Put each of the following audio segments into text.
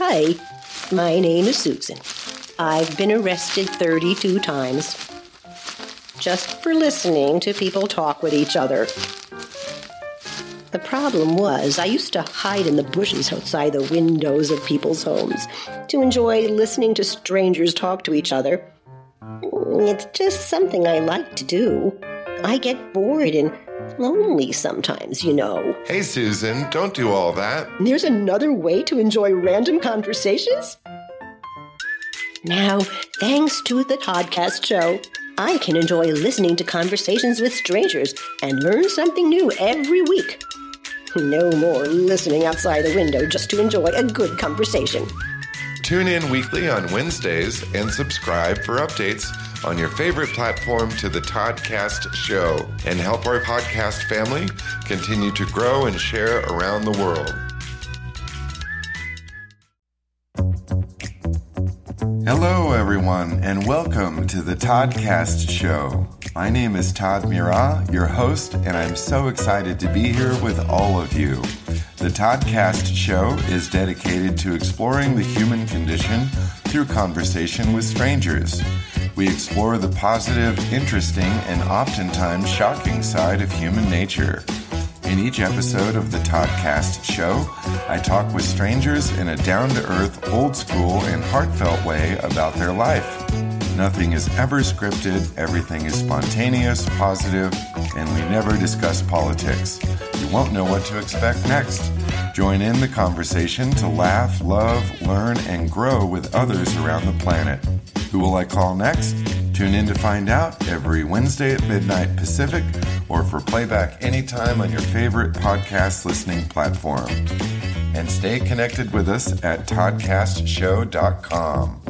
Hi, my name is Susan. I've been arrested 32 times just for listening to people talk with each other. The problem was, I used to hide in the bushes outside the windows of people's homes to enjoy listening to strangers talk to each other. It's just something I like to do. I get bored and lonely sometimes, you know. Hey, Susan, don't do all that. There's another way to enjoy random conversations? Now, thanks to the podcast show, I can enjoy listening to conversations with strangers and learn something new every week. No more listening outside the window just to enjoy a good conversation. Tune in weekly on Wednesdays and subscribe for updates on your favorite platform to the Toddcast show and help our podcast family continue to grow and share around the world. Hello, everyone, and welcome to the Toddcast Show. My name is Todd Murat, your host, and I'm so excited to be here with all of you. The Toddcast Show is dedicated to exploring the human condition through conversation with strangers. We explore the positive, interesting, and oftentimes shocking side of human nature. In each episode of the Toddcast show, I talk with strangers in a down to earth, old school, and heartfelt way about their life. Nothing is ever scripted, everything is spontaneous, positive, and we never discuss politics. You won't know what to expect next. Join in the conversation to laugh, love, learn, and grow with others around the planet. Who will I call next? Tune in to find out every Wednesday at midnight Pacific or for playback anytime on your favorite podcast listening platform. And stay connected with us at toddcastshow.com.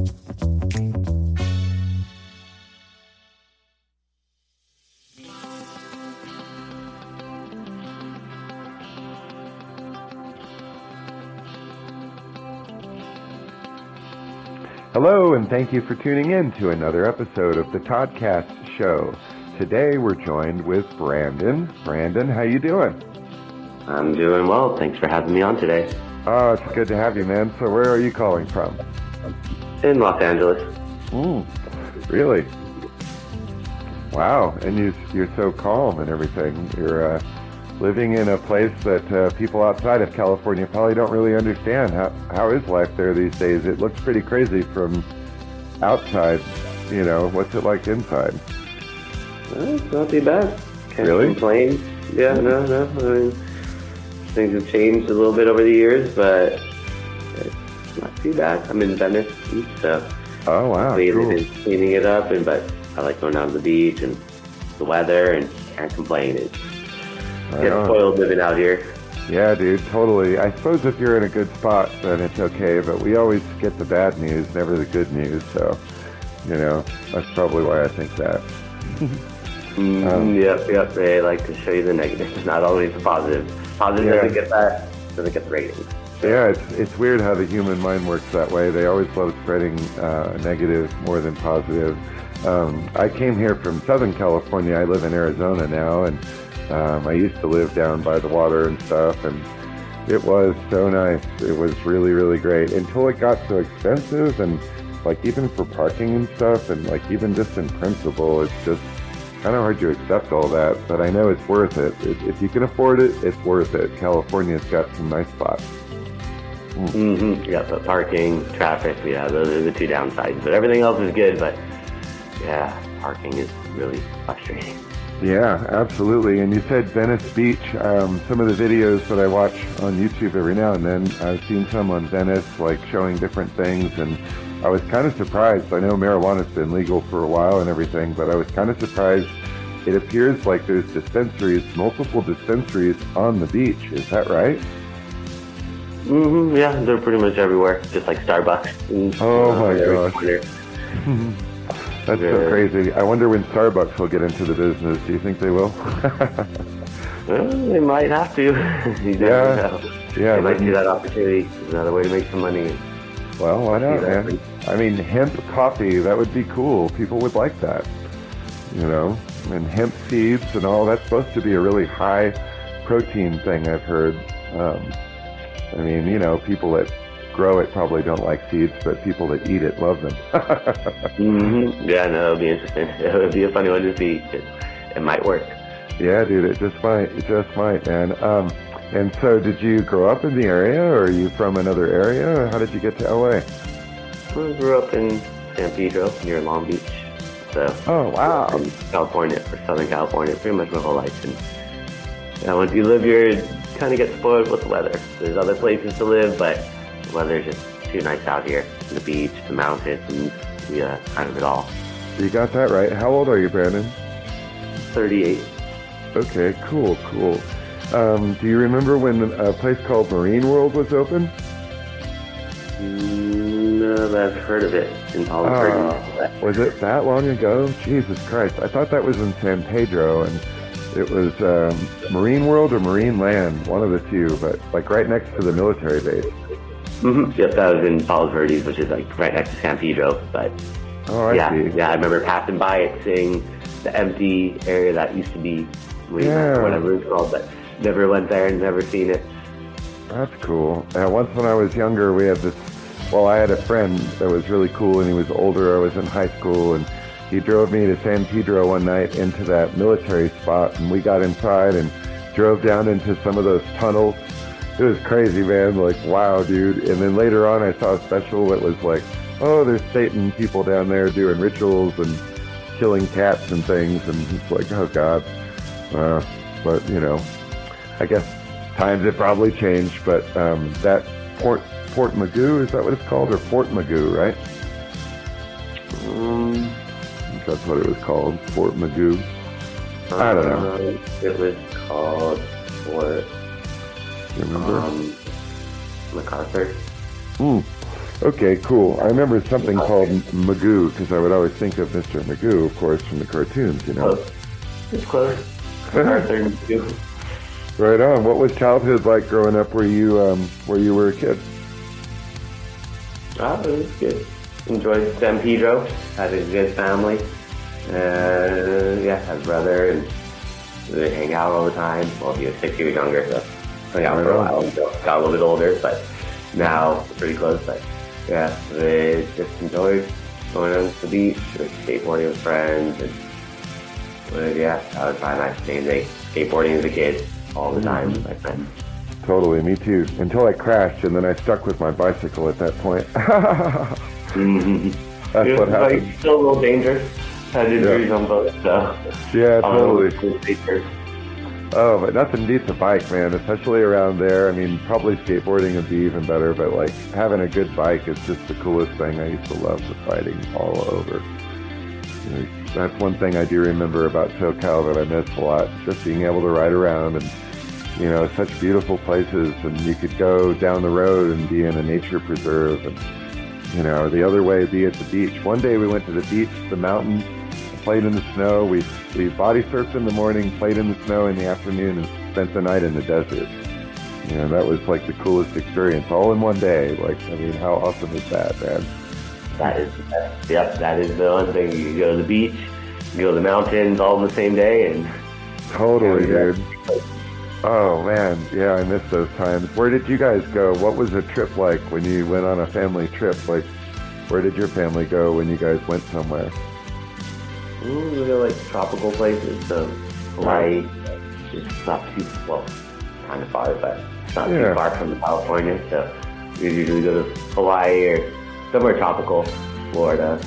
Hello, and thank you for tuning in to another episode of the Toddcast Show. Today we're joined with Brandon. Brandon, how you doing? I'm doing well. Thanks for having me on today. Oh, it's good to have you, man. So where are you calling from? In Los Angeles. Mm, really? Wow, and you, you're so calm and everything. You're uh, living in a place that uh, people outside of California probably don't really understand. How, how is life there these days? It looks pretty crazy from outside. You know, what's it like inside? Well, it's not too bad. Can't Really? complain. Yeah, no, no. I mean, things have changed a little bit over the years, but it's not too bad. I'm in Venice, so Oh, wow. they've Cool. been cleaning it up, and but I like going down to the beach and the weather, and can't complain. It's Right get spoiled living out here. Yeah, dude, totally. I suppose if you're in a good spot, then it's okay, but we always get the bad news, never the good news, so, you know, that's probably why I think that. Mm, Um, yep, yep. They like to show you the negative, not always the positive. Positive Yeah. doesn't get that, doesn't get the ratings. Yeah, it's, it's weird how the human mind works that way. They always love spreading uh, negative more than positive. Um, I came here from Southern California. I live in Arizona now, and um, I used to live down by the water and stuff, and it was so nice. It was really, really great until it got so expensive, and like even for parking and stuff, and like even just in principle, it's just kind of hard to accept all that. But I know it's worth it. If, if you can afford it, it's worth it. California's got some nice spots. Mm-hmm. Yeah, but parking, traffic, yeah, those are the two downsides. But everything else is good. But yeah, parking is really frustrating. Yeah, absolutely. And you said Venice Beach. Um, some of the videos that I watch on YouTube every now and then, I've seen some on Venice, like showing different things, and I was kind of surprised. I know marijuana's been legal for a while and everything, but I was kind of surprised. It appears like there's dispensaries, multiple dispensaries on the beach. Is that right? Mm-hmm. Yeah, they're pretty much everywhere, just like Starbucks. And, Oh, my gosh. That's so crazy. I wonder when Starbucks will get into the business. Do you think they will? Well, they might have to. you Yeah. know. yeah, they might see that opportunity. Another way to make some money. Well, why not, Yeah. man? I mean, hemp coffee, that would be cool. People would like that. You know? And hemp seeds and all, that's supposed to be a really high protein thing, I've heard. Um, I mean, you know, people that grow it probably don't like seeds, but people that eat it love them. mm-hmm. Yeah, no, it'll be interesting. It'll be a funny one to see. It, it might work. Yeah, dude, it just might. It just might, man. Um, and so, did you grow up in the area, or are you from another area, or how did you get to LA? I grew up in San Pedro near Long Beach. So, oh wow, California or Southern California, pretty much my whole life. And yeah, once you live here, you kind of get spoiled with the weather. There's other places to live, but the weather's just too nice out here. The beach, the mountains, and yeah, kind of it all. You got that right. How old are you, Brandon? 38. Okay, cool, cool. Um, do you remember when a place called Marine World was open? No, but I've heard of it in Palo uh, Was it that long ago? Jesus Christ. I thought that was in San Pedro, and it was um, Marine World or Marine Land, one of the two, but like right next to the military base. Mm-hmm. Yep, that was in Palos Verdes, which is like right next to San Pedro. But oh, I yeah, see. yeah, I remember passing by it, seeing the empty area that used to be yeah. whatever it's called, but never went there and never seen it. That's cool. Uh, once when I was younger, we had this. Well, I had a friend that was really cool, and he was older. I was in high school, and he drove me to San Pedro one night into that military spot, and we got inside and drove down into some of those tunnels. It was crazy, man. Like, wow, dude. And then later on, I saw a special that was like, oh, there's Satan people down there doing rituals and killing cats and things, and it's like, oh god. Uh, but you know, I guess times have probably changed, but um, that Port Port Mugu is that what it's called, or Fort Mugu, right? Um, that's what it was called, Fort Mugu. I don't know. Uh, it was called Fort. You remember? Um, MacArthur. Hmm. Okay, cool. I remember something called Magoo because I would always think of Mr. Magoo, of course, from the cartoons. You know. Close. It's close. MacArthur Magoo. Right on. What was childhood like growing up where you um, where you were a kid? Oh, it was good. Enjoyed San Pedro. Had a good family. Uh, yeah, had a brother and we hang out all the time. Well, he was six years younger, so hung out for a while got a little bit older. But now we're pretty close. But yeah, just enjoyed going on to the beach, skateboarding with friends, and well, yeah, that was my nice main thing. Skateboarding as a kid all the time with my friends. Totally, me too. Until I crashed, and then I stuck with my bicycle at that point. mm-hmm. That's it what happened. Like, still a little dangerous. Had injuries yeah. on both, so. Yeah, totally. Um, oh, but nothing beats a bike, man, especially around there. I mean, probably skateboarding would be even better, but like having a good bike is just the coolest thing. I used to love the riding all over. You know, that's one thing I do remember about SoCal that I miss a lot, just being able to ride around and you know, such beautiful places, and you could go down the road and be in a nature preserve, and you know, the other way be at the beach. One day we went to the beach, the mountains, played in the snow. We we body surfed in the morning, played in the snow in the afternoon, and spent the night in the desert. You know, that was like the coolest experience, all in one day. Like, I mean, how awesome is that, man? That is, yep, that is the one thing. You go to the beach, you go to the mountains, all in the same day, and totally, dude. Oh man, yeah, I miss those times. Where did you guys go? What was the trip like when you went on a family trip? Like, where did your family go when you guys went somewhere? We go like tropical places, so Hawaii. It's not too well, kind of far, but it's not Yeah. too far from California. So we usually go to Hawaii or somewhere tropical, Florida.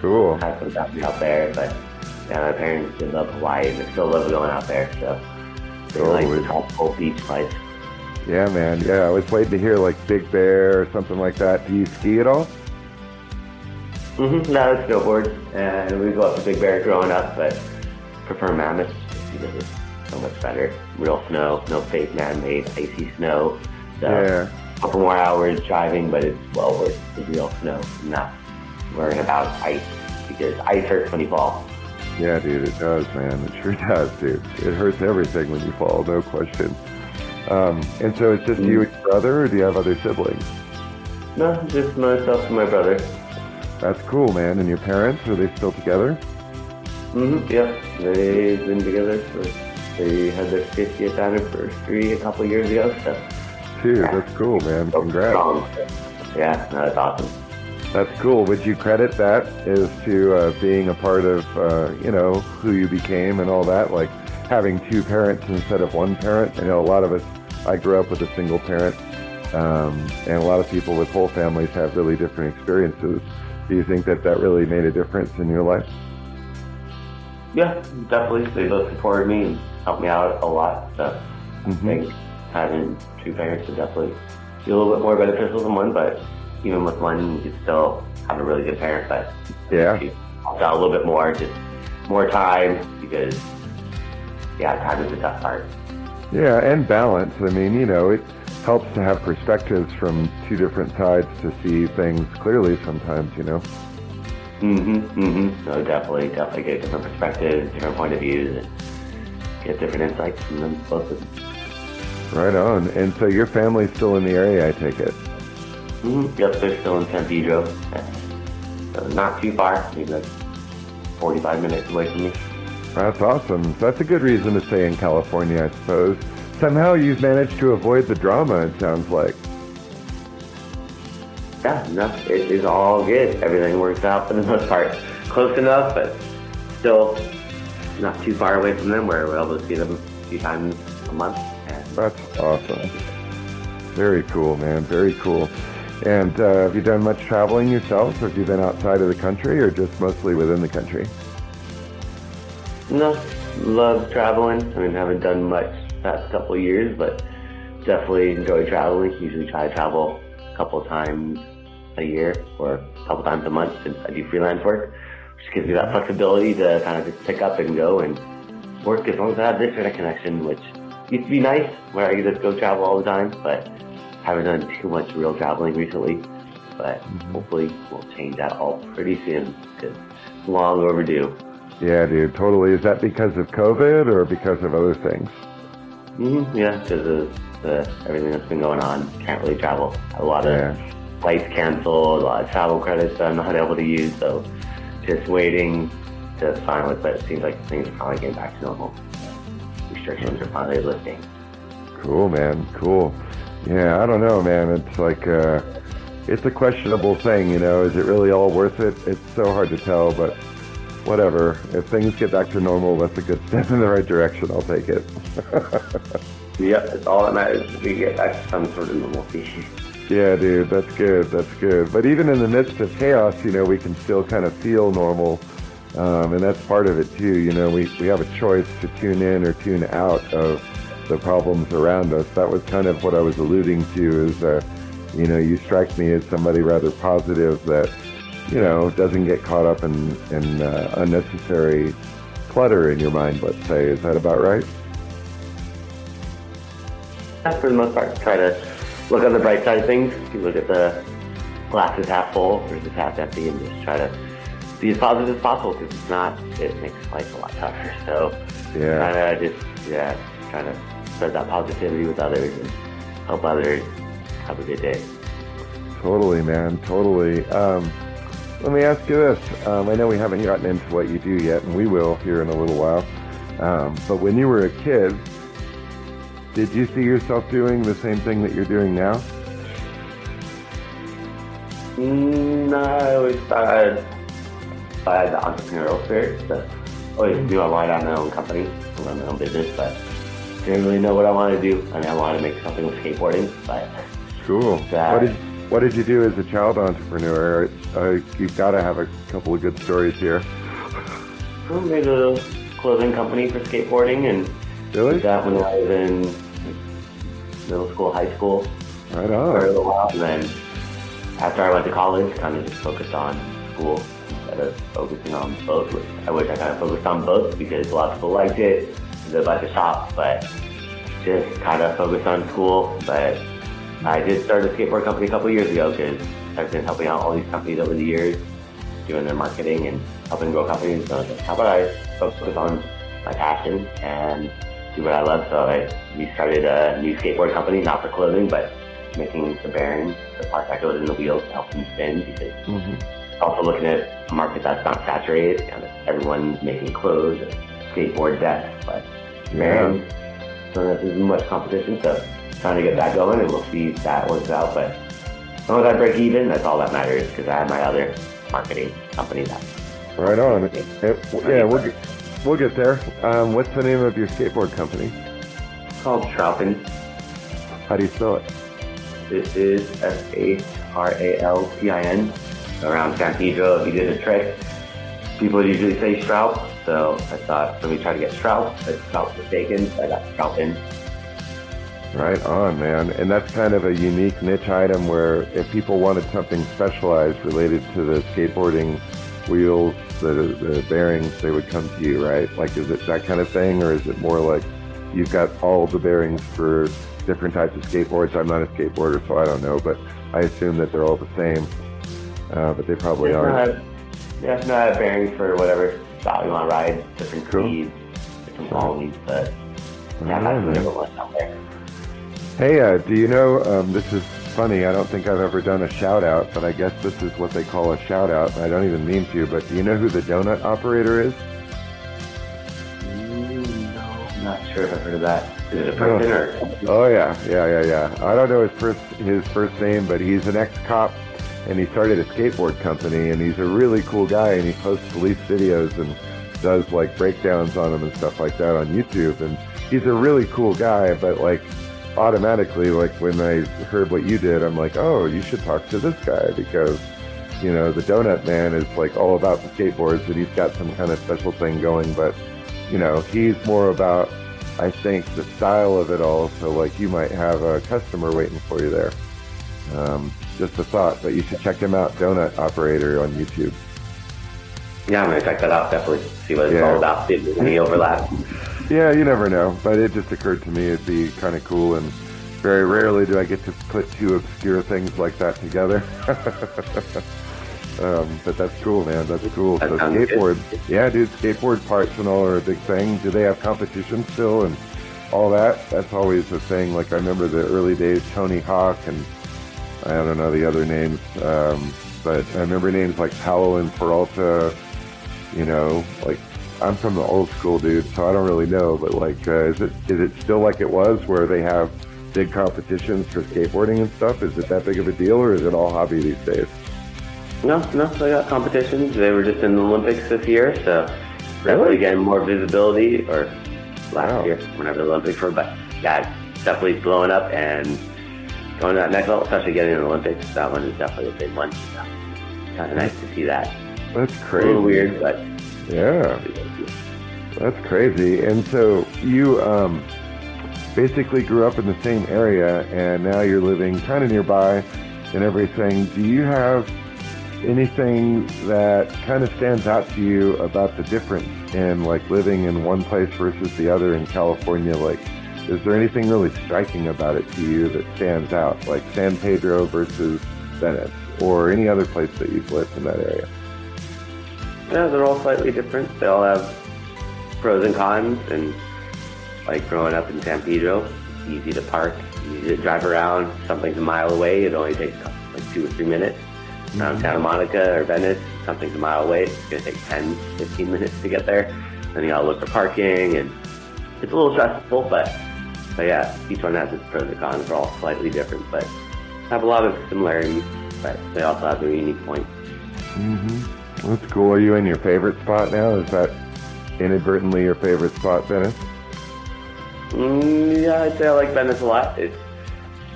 Cool. Have some family out there, but yeah, my parents did love Hawaii and they still love going out there. So they like Totally. the tropical beach place. Yeah, man. Yeah, I was waiting to hear like Big Bear or something like that. Do you ski at all? Mm-hmm. No, it's snowboard, and we go up to Big Bear growing up, but prefer Mammoth just because it's so much better. Real snow, no fake man-made icy snow. So Yeah. a couple more hours driving, but it's well worth the real snow, not worrying about ice because ice hurts when you fall. Yeah, dude, it does, man. It sure does, dude. It hurts everything when you fall, no question. Um, and so it's just you and your brother, or do you have other siblings? No, just myself and my brother. That's cool, man. And your parents, are they still together? Mm-hmm. Yep, they've been together for. They had their 50th anniversary a couple years ago, so Dude, that's cool, man. so Congrats. strong. yeah, no, that's awesome. That's cool. Would you credit that as to uh, being a part of, uh, you know, who you became and all that? Like having two parents instead of one parent? I know a lot of us, I grew up with a single parent, um, and a lot of people with whole families have really different experiences. Do you think that that really made a difference in your life? Yeah, definitely. They both supported me and helped me out a lot. So Mhm. I think having two parents would definitely be a little bit more beneficial than one, but even with one, you still have a really good parent, but Yeah. you out a little bit more, just more time because, yeah, time is the tough part. Yeah, and balance. I mean, you know, it helps to have perspectives from two different sides to see things clearly sometimes, you know? Mm-hmm, mm-hmm. No, definitely, definitely get different perspectives, different point of views, and get different insights from them both of them. Right on. And so your family's still in the area, I take it. Mm-hmm. Yep, they're still in San Pedro. So not too far, maybe like 45 minutes away from me. That's awesome. That's a good reason to stay in California, I suppose. Somehow you've managed to avoid the drama, it sounds like. Yeah, no, it is all good. Everything works out for the most part. Close enough, but still not too far away from them where we're able to see them a few times a month. And That's awesome. Very cool, man. Very cool. And uh, have you done much traveling yourself? Have you been outside of the country or just mostly within the country? no, love traveling. I mean, haven't done much past couple of years, but definitely enjoy traveling. Usually try to travel a couple times a year or a couple times a month since I do freelance work, which gives me that flexibility to kind of just pick up and go and work as long as I have this internet connection, which used to be nice where I could just go travel all the time, but haven't done too much real traveling recently. But mm-hmm. hopefully we'll change that all pretty soon because long overdue. Yeah, dude, totally. Is that because of COVID or because of other things? Hmm Yeah, because of the everything that's been going on, can't really travel. A lot of flights canceled, a lot of travel credits that I'm not able to use. So just waiting to finally, but it seems like things are finally getting back to normal. Restrictions are finally lifting. Cool, man. Cool. Yeah, I don't know, man. It's like, uh, it's a questionable thing, you know. Is it really all worth it? It's so hard to tell, but whatever. If things get back to normal, that's a good step in the right direction. I'll take it. Yep, it's all that matters. Is we get back to some sort of normalcy. yeah, dude, that's good. That's good. But even in the midst of chaos, you know, we can still kind of feel normal. Um, and that's part of it too. You know, we, we have a choice to tune in or tune out of the problems around us. That was kind of what I was alluding to is, uh, you know, you strike me as somebody rather positive that, you know, doesn't get caught up in, in uh, unnecessary clutter in your mind, let's say. Is that about right? Yeah, for the most part, try to look on the bright side of things. You look at the glasses half full versus half empty, and just try to be as positive as possible. Because it's not, it makes life a lot tougher. So, Yeah. try to just yeah, try to spread that positivity with others and help others have a good day. Totally, man. Totally. Um, let me ask you this. Um, I know we haven't gotten into what you do yet, and we will here in a little while. Um, but when you were a kid, did you see yourself doing the same thing that you're doing now? Mm, No, I always thought I had the entrepreneurial spirit to always do. I wanted to have my own company, run my own business, but didn't really know what I wanted to do. I mean, I wanted to make something with skateboarding, but Cool. Yeah. What did What did you do as a child entrepreneur? Uh, you've got to have a couple of good stories here. I made a clothing company for skateboarding and Really? did that when I was in middle school, high school Right for a on. little while. And then after I went to college, kind of just focused on school instead of focusing on both. Which I wish I kind of focused on both because a lot of people liked it. The shop, but just kind of focused on school. But I did start a skateboard company a couple years ago because I've been helping out all these companies over the years, doing their marketing and helping grow companies. So I was like, how about I focus on my passion and do what I love? So I we started a new skateboard company, not for clothing, but making the bearings, the part that goes in the wheels to help them spin because hmm also looking at a market that's not saturated. Kind of everyone's making clothes, and skateboard decks, but bearings. So there's not much competition. So trying to get that going, and we'll see if that works out. But as long as I break even, that's all that matters because I have my other marketing company that. Right on. It, yeah, we'll get, we'll get there. Um, what's the name of your skateboard company? It's called Stralpin. How do you spell it? This is S A R A L P I N. Around San Pedro, if you did a trick, people usually say Straup. So I thought, let me try to get Straup. But Straup's mistaken, so I got Stralpin. Right on, man. And that's kind of a unique niche item where if people wanted something specialized related to the skateboarding wheels, the, the bearings, they would come to you, right? Like, is it that kind of thing, or is it more like you've got all the bearings for different types of skateboards? I'm not a skateboarder, so I don't know, but I assume that they're all the same. Uh, but they probably There's aren't. not- There's not bearings for whatever style you want to ride, different Cool. speeds, different qualities, but yeah, on, the man. number one out there. Hey, uh, do you know, um, this is funny, I don't think I've ever done a shout out, but I guess this is what they call a shout out. I don't even mean to, but do you know who the donut operator is? Mm, no, not sure if I've heard of that. Is it a person or? Oh yeah, yeah, yeah, yeah. I don't know his first his first name, but he's an ex-cop, and he started a skateboard company, and he's a really cool guy, and he posts police videos and does like breakdowns on them and stuff like that on YouTube, and he's a really cool guy. But like automatically, like when I heard what you did, I'm like, oh, you should talk to this guy because you know the Donut Man is like all about the skateboards, and he's got some kind of special thing going, but you know he's more about I think the style of it all. So like you might have a customer waiting for you there. Um, just a thought, but you should check him out, Donut Operator on YouTube. Yeah, I'm gonna check that out. Definitely see what it's Yeah. all about. See if there's any overlap. Yeah, you never know, but it just occurred to me it'd be kind of cool, and very rarely do I get to put two obscure things like that together. um, but that's cool, man. That's cool. That so good. skateboard, yeah, dude, skateboard parts and all are a big thing. Do they have competition still and all that? That's always a thing. Like I remember the early days, Tony Hawk and I don't know the other names, um, but I remember names like Paolo and Peralta. You know, like I'm from the old school, dude, so I don't really know. But like, uh, is it is it still like it was, where they have big competitions for skateboarding and stuff? Is it that big of a deal, or is it all hobby these days? No, no, they got competitions. They were just in the Olympics this year, so definitely Really? getting more visibility. Or last Wow. year, whenever the Olympics were, but yeah, it's definitely blowing up and going to that next level, especially getting in the Olympics. That one is definitely a big one. So, kind of nice to see that. That's A crazy. little weird, but Yeah, that's crazy. And so you um, basically grew up in the same area, and now you're living kind of nearby and everything. Do you have anything that kind of stands out to you about the difference in like living in one place versus the other in California? Like, is there anything really striking about it to you that stands out, like San Pedro versus Venice, or any other place that you've lived in that area? Yeah, they're all slightly different. They all have pros and cons, and like growing up in San Pedro, easy to park, easy to drive around. Something's a mile away. It only takes like two or three minutes. Around Santa Monica or Venice, something's a mile away. It's gonna take 10, 15 minutes to get there. Then you gotta look for parking, and it's a little stressful, but but yeah, each one has its pros and cons. They're all slightly different, but have a lot of similarities. But they also have their unique points. Mm-hmm. That's cool. Are you in your favorite spot now? Is that inadvertently your favorite spot, Venice? Mm, yeah, I'd say I like Venice a lot. It's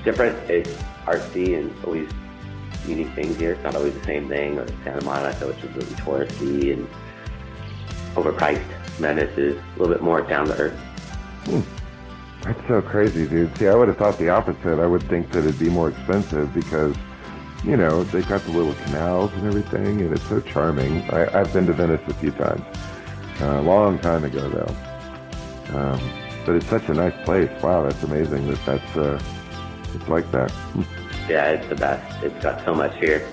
different. It's artsy and always unique things here. It's not always the same thing. Or Santa Monica, which is really touristy and overpriced. Venice is a little bit more down to earth. That's so crazy, dude. See, I would have thought the opposite. I would think that it'd be more expensive because, you know, they've got the little canals and everything, and it's so charming. I, I've been to Venice a few times, uh, a long time ago though. Um, but it's such a nice place. Wow, that's amazing that that's uh, it's like that. Yeah, it's the best. It's got so much here.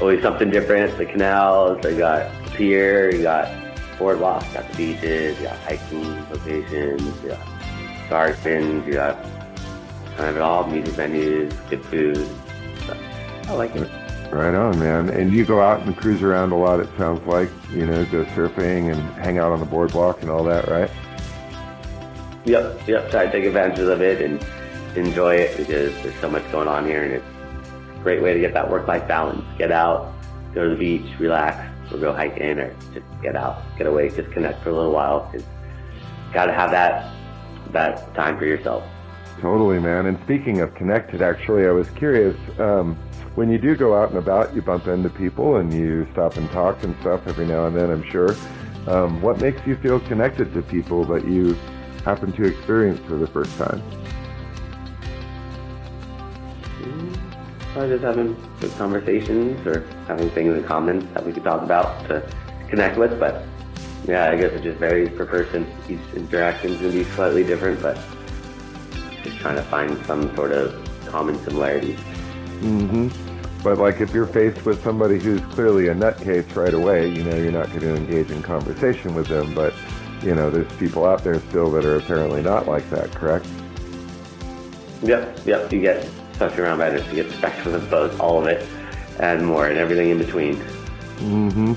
Always something different. The canals, they got the pier, you got boardwalk, you got the beaches, you got hiking locations, you got gardens, you got kind of it all, music venues, good food. I like it. Right on, man. And you go out and cruise around a lot. It sounds like you know, go surfing and hang out on the boardwalk and all that, right? Yep, yep. Try to take advantage of it and enjoy it because there's so much going on here, and it's a great way to get that work-life balance. Get out, go to the beach, relax, or go hiking, or just get out, get away, just connect for a little while. Cause got to have that that time for yourself. Totally, man. And speaking of connected, actually, I was curious. Um, when you do go out and about, you bump into people and you stop and talk and stuff every now and then, I'm sure. Um, what makes you feel connected to people that you happen to experience for the first time? Or just having good conversations or having things in common that we could talk about to connect with. But yeah, I guess it just varies per person. Each interaction is going to be slightly different, but just trying to find some sort of common similarities. Mm-hmm. But like if you're faced with somebody who's clearly a nutcase right away, you know, you're not going to engage in conversation with them. But, you know, there's people out there still that are apparently not like that, correct? Yep, yep. You get especially around Venice, you get the spectrum of both, all of it, and more, and everything in between. Mm-hmm.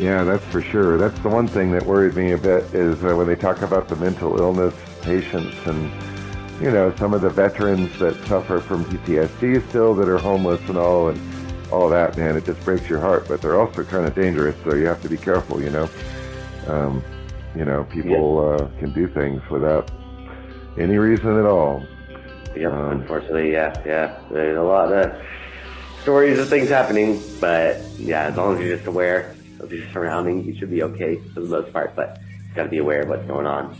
Yeah, that's for sure. That's the one thing that worried me a bit is uh, when they talk about the mental illness patients and you know some of the veterans that suffer from PTSD still that are homeless and all and all that. Man, it just breaks your heart. But they're also kind of dangerous, so you have to be careful. You know, um, you know, people uh, can do things without any reason at all. Yep, um, unfortunately, yeah, yeah. There's a lot of stories of things happening, but yeah, as long as you're just aware of your surroundings, you should be okay for the most part. But you got to be aware of what's going on.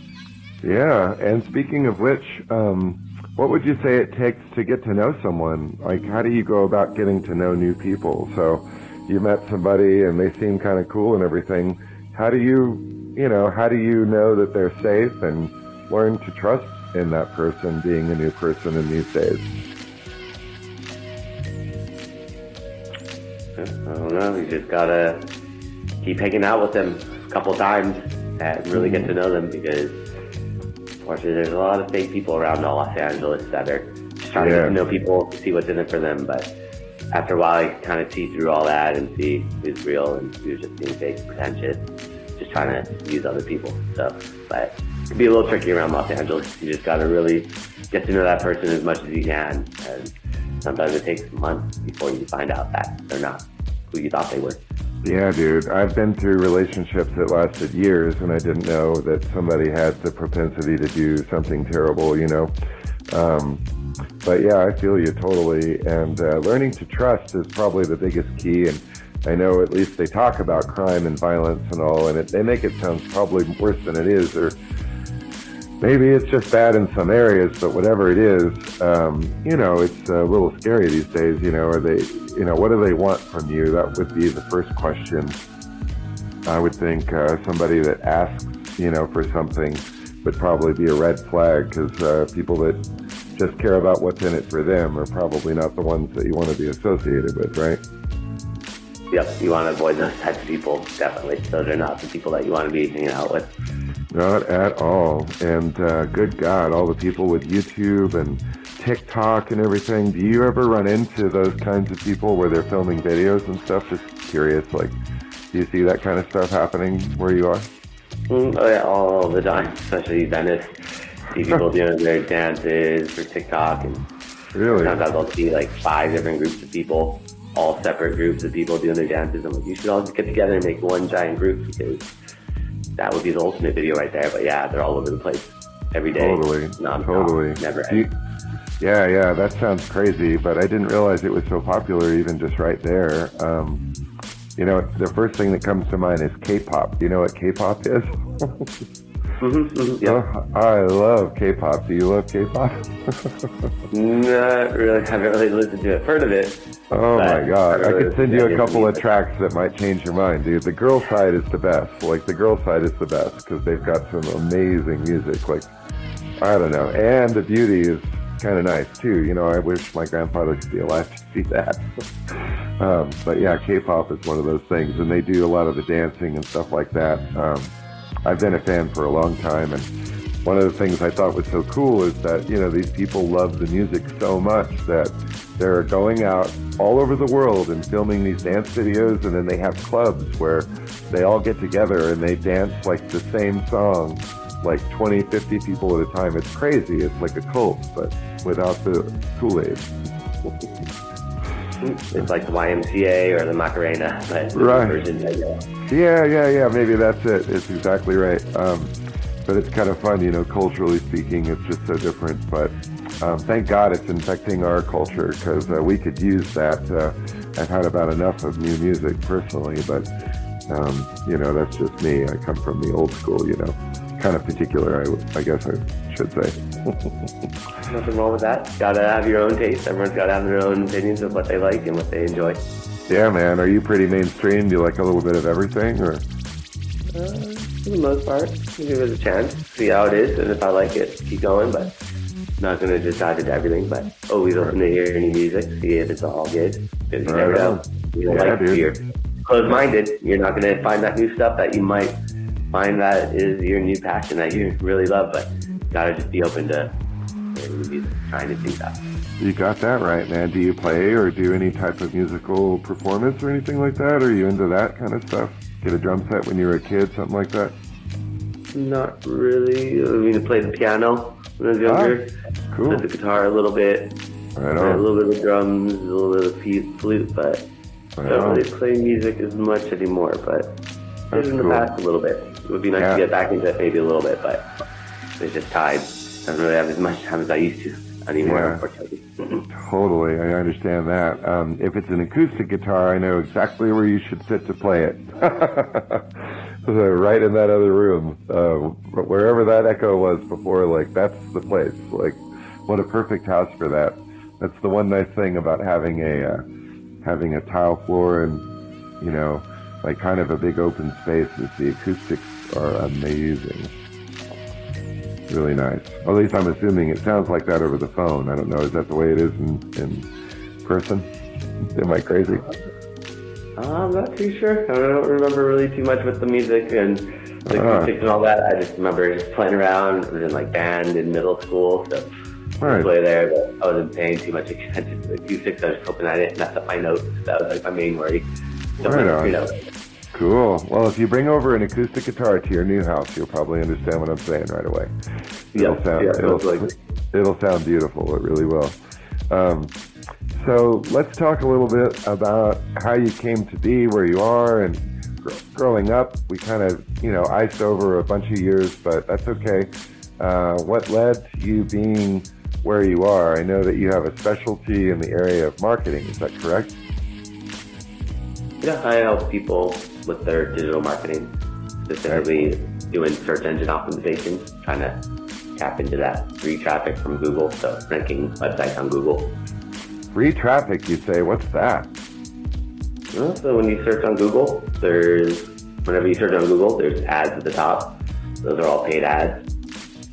Yeah, and speaking of which, um, what would you say it takes to get to know someone? Like, how do you go about getting to know new people? So, you met somebody and they seem kind of cool and everything. How do you, you know, how do you know that they're safe and learn to trust in that person being a new person in these days? I don't know. You just gotta keep hanging out with them a couple times and really get to know them because unfortunately there's a lot of fake people around Los Angeles that are just trying yeah. to get to know people, see what's in it for them. But after a while, you kind of see through all that and see who's real and who's just being fake, pretentious, just trying to use other people. So, but it can be a little tricky around Los Angeles. You just got to really get to know that person as much as you can. And sometimes it takes months before you find out that they're not who you thought they were. Yeah, dude. I've been through relationships that lasted years, and I didn't know that somebody had the propensity to do something terrible, you know. Um, but yeah, I feel you totally. And uh, learning to trust is probably the biggest key. And I know at least they talk about crime and violence and all, and it, they make it sound probably worse than it is, or maybe it's just bad in some areas, but whatever it is, um, you know, it's a little scary these days. You know, are they, you know, what do they want from you? That would be the first question. I would think uh, somebody that asks, you know, for something would probably be a red flag because uh, people that just care about what's in it for them are probably not the ones that you want to be associated with, right? Yep, you want to avoid those types of people, definitely. Those are not the people that you want to be hanging out with. Not at all. And uh, good God, all the people with YouTube and TikTok and everything. Do you ever run into those kinds of people where they're filming videos and stuff? Just curious, like, do you see that kind of stuff happening where you are? Mm, oh yeah, all the time, especially Venice. See people doing their dances for TikTok, and really? sometimes I'll see like five different groups of people, all separate groups of people doing their dances. I'm like, you should all just get together and make one giant group because that would be the ultimate video right there. But yeah, they're all over the place every day. Totally. totally. Never you, yeah, yeah, that sounds crazy, but I didn't realize it was so popular even just right there. Um, you know, the first thing that comes to mind is K-pop. Do you know what K-pop is? Mm-hmm, mm-hmm, yeah. Oh, I love K-pop. Do you love K-pop? Not really. I haven't really listened to it. Heard of it. Oh my god! I, could send you a couple of tracks that might change your mind, dude. The girl side is the best. Like the girl side is the best because they've got some amazing music. Like I don't know, and the beauty is kind of nice too. You know, I wish my grandfather could be alive to see that. um, but yeah, K-pop is one of those things, and they do a lot of the dancing and stuff like that. Um, I've been a fan for a long time, and one of the things I thought was so cool is that you know these people love the music so much that they're going out all over the world and filming these dance videos, and then they have clubs where they all get together and they dance like the same song, like 20, 50 people at a time. It's crazy. It's like a cult, but without the Kool Aid. It's like the YMCA or the Macarena, but Right. version yeah. Yeah, yeah, yeah. Maybe that's it. It's exactly right. Um, but it's kind of fun, you know. Culturally speaking, it's just so different. But um, thank God it's infecting our culture because uh, we could use that. Uh, I've had about enough of new music personally, but um, you know, that's just me. I come from the old school, you know, kind of particular. I, I guess I should say. Nothing wrong with that. Gotta have your own taste. Everyone's gotta have their own opinions of what they like and what they enjoy. yeah, man. Are you pretty mainstream? Do you like a little bit of everything, or? Uh, for the most part, give it a chance, see how it is, and if I like it, keep going. But not gonna just dive into everything. But always open to hear any music, see if it's all good. Because you Right never know. You don't Yeah, like dude. you're closed-minded. You're not gonna find that new stuff that you might find that is your new passion that you really love. But gotta just be open to hearing new music, trying to do that. You got that right, man. Do you play or do any type of musical performance or anything like that? Are you into that kind of stuff? Get a drum set when you were a kid, something like that? Not really. I mean, I played the piano when I was younger. Ah, cool. Played the guitar a little bit. Right Played a little bit of drums, a little bit of flute, but Right don't on. really play music as much anymore. But That's in the cool. past a little bit. It would be nice Yeah. to get back into it maybe a little bit, but it's just time. I don't really have as much time as I used to anymore, Yeah. unfortunately. Totally, I understand that. Um, if it's an acoustic guitar, I know exactly where you should sit to play it. So right in that other room, uh, wherever that echo was before, like that's the place. Like, what a perfect house for that. That's the one nice thing about having a uh, having a tile floor and you know, like kind of a big open space. Is the acoustics are amazing. Really nice. Or at least I'm assuming it sounds like that over the phone. I don't know. Is that the way it is in, in person? Am I crazy? I'm not too sure. I don't remember really too much with the music and the Uh-huh. acoustics and all that. I just remember just playing around. I was in like band in middle school, so Right. play there. But I wasn't paying too much attention to the acoustics. I was hoping I didn't mess up my notes. That was like my main worry. Right on. You know, Cool. Well, if you bring over an acoustic guitar to your new house, you'll probably understand what I'm saying right away. It'll Yeah, sound, yeah, it'll, likely. it'll sound beautiful. It really will. Um, so let's talk a little bit about how you came to be where you are and gr- growing up. We kind of, you know, iced over a bunch of years, but that's okay. Uh, what led to you being where you are? I know that you have a specialty in the area of marketing. Is that correct? yeah, I help people with their digital marketing, specifically doing search engine optimization, trying to tap into that free traffic from Google. So ranking websites on Google. Free traffic, you say. What's that? Well, so when you search on Google, there's whenever you search on Google, there's ads at the top. Those are all paid ads.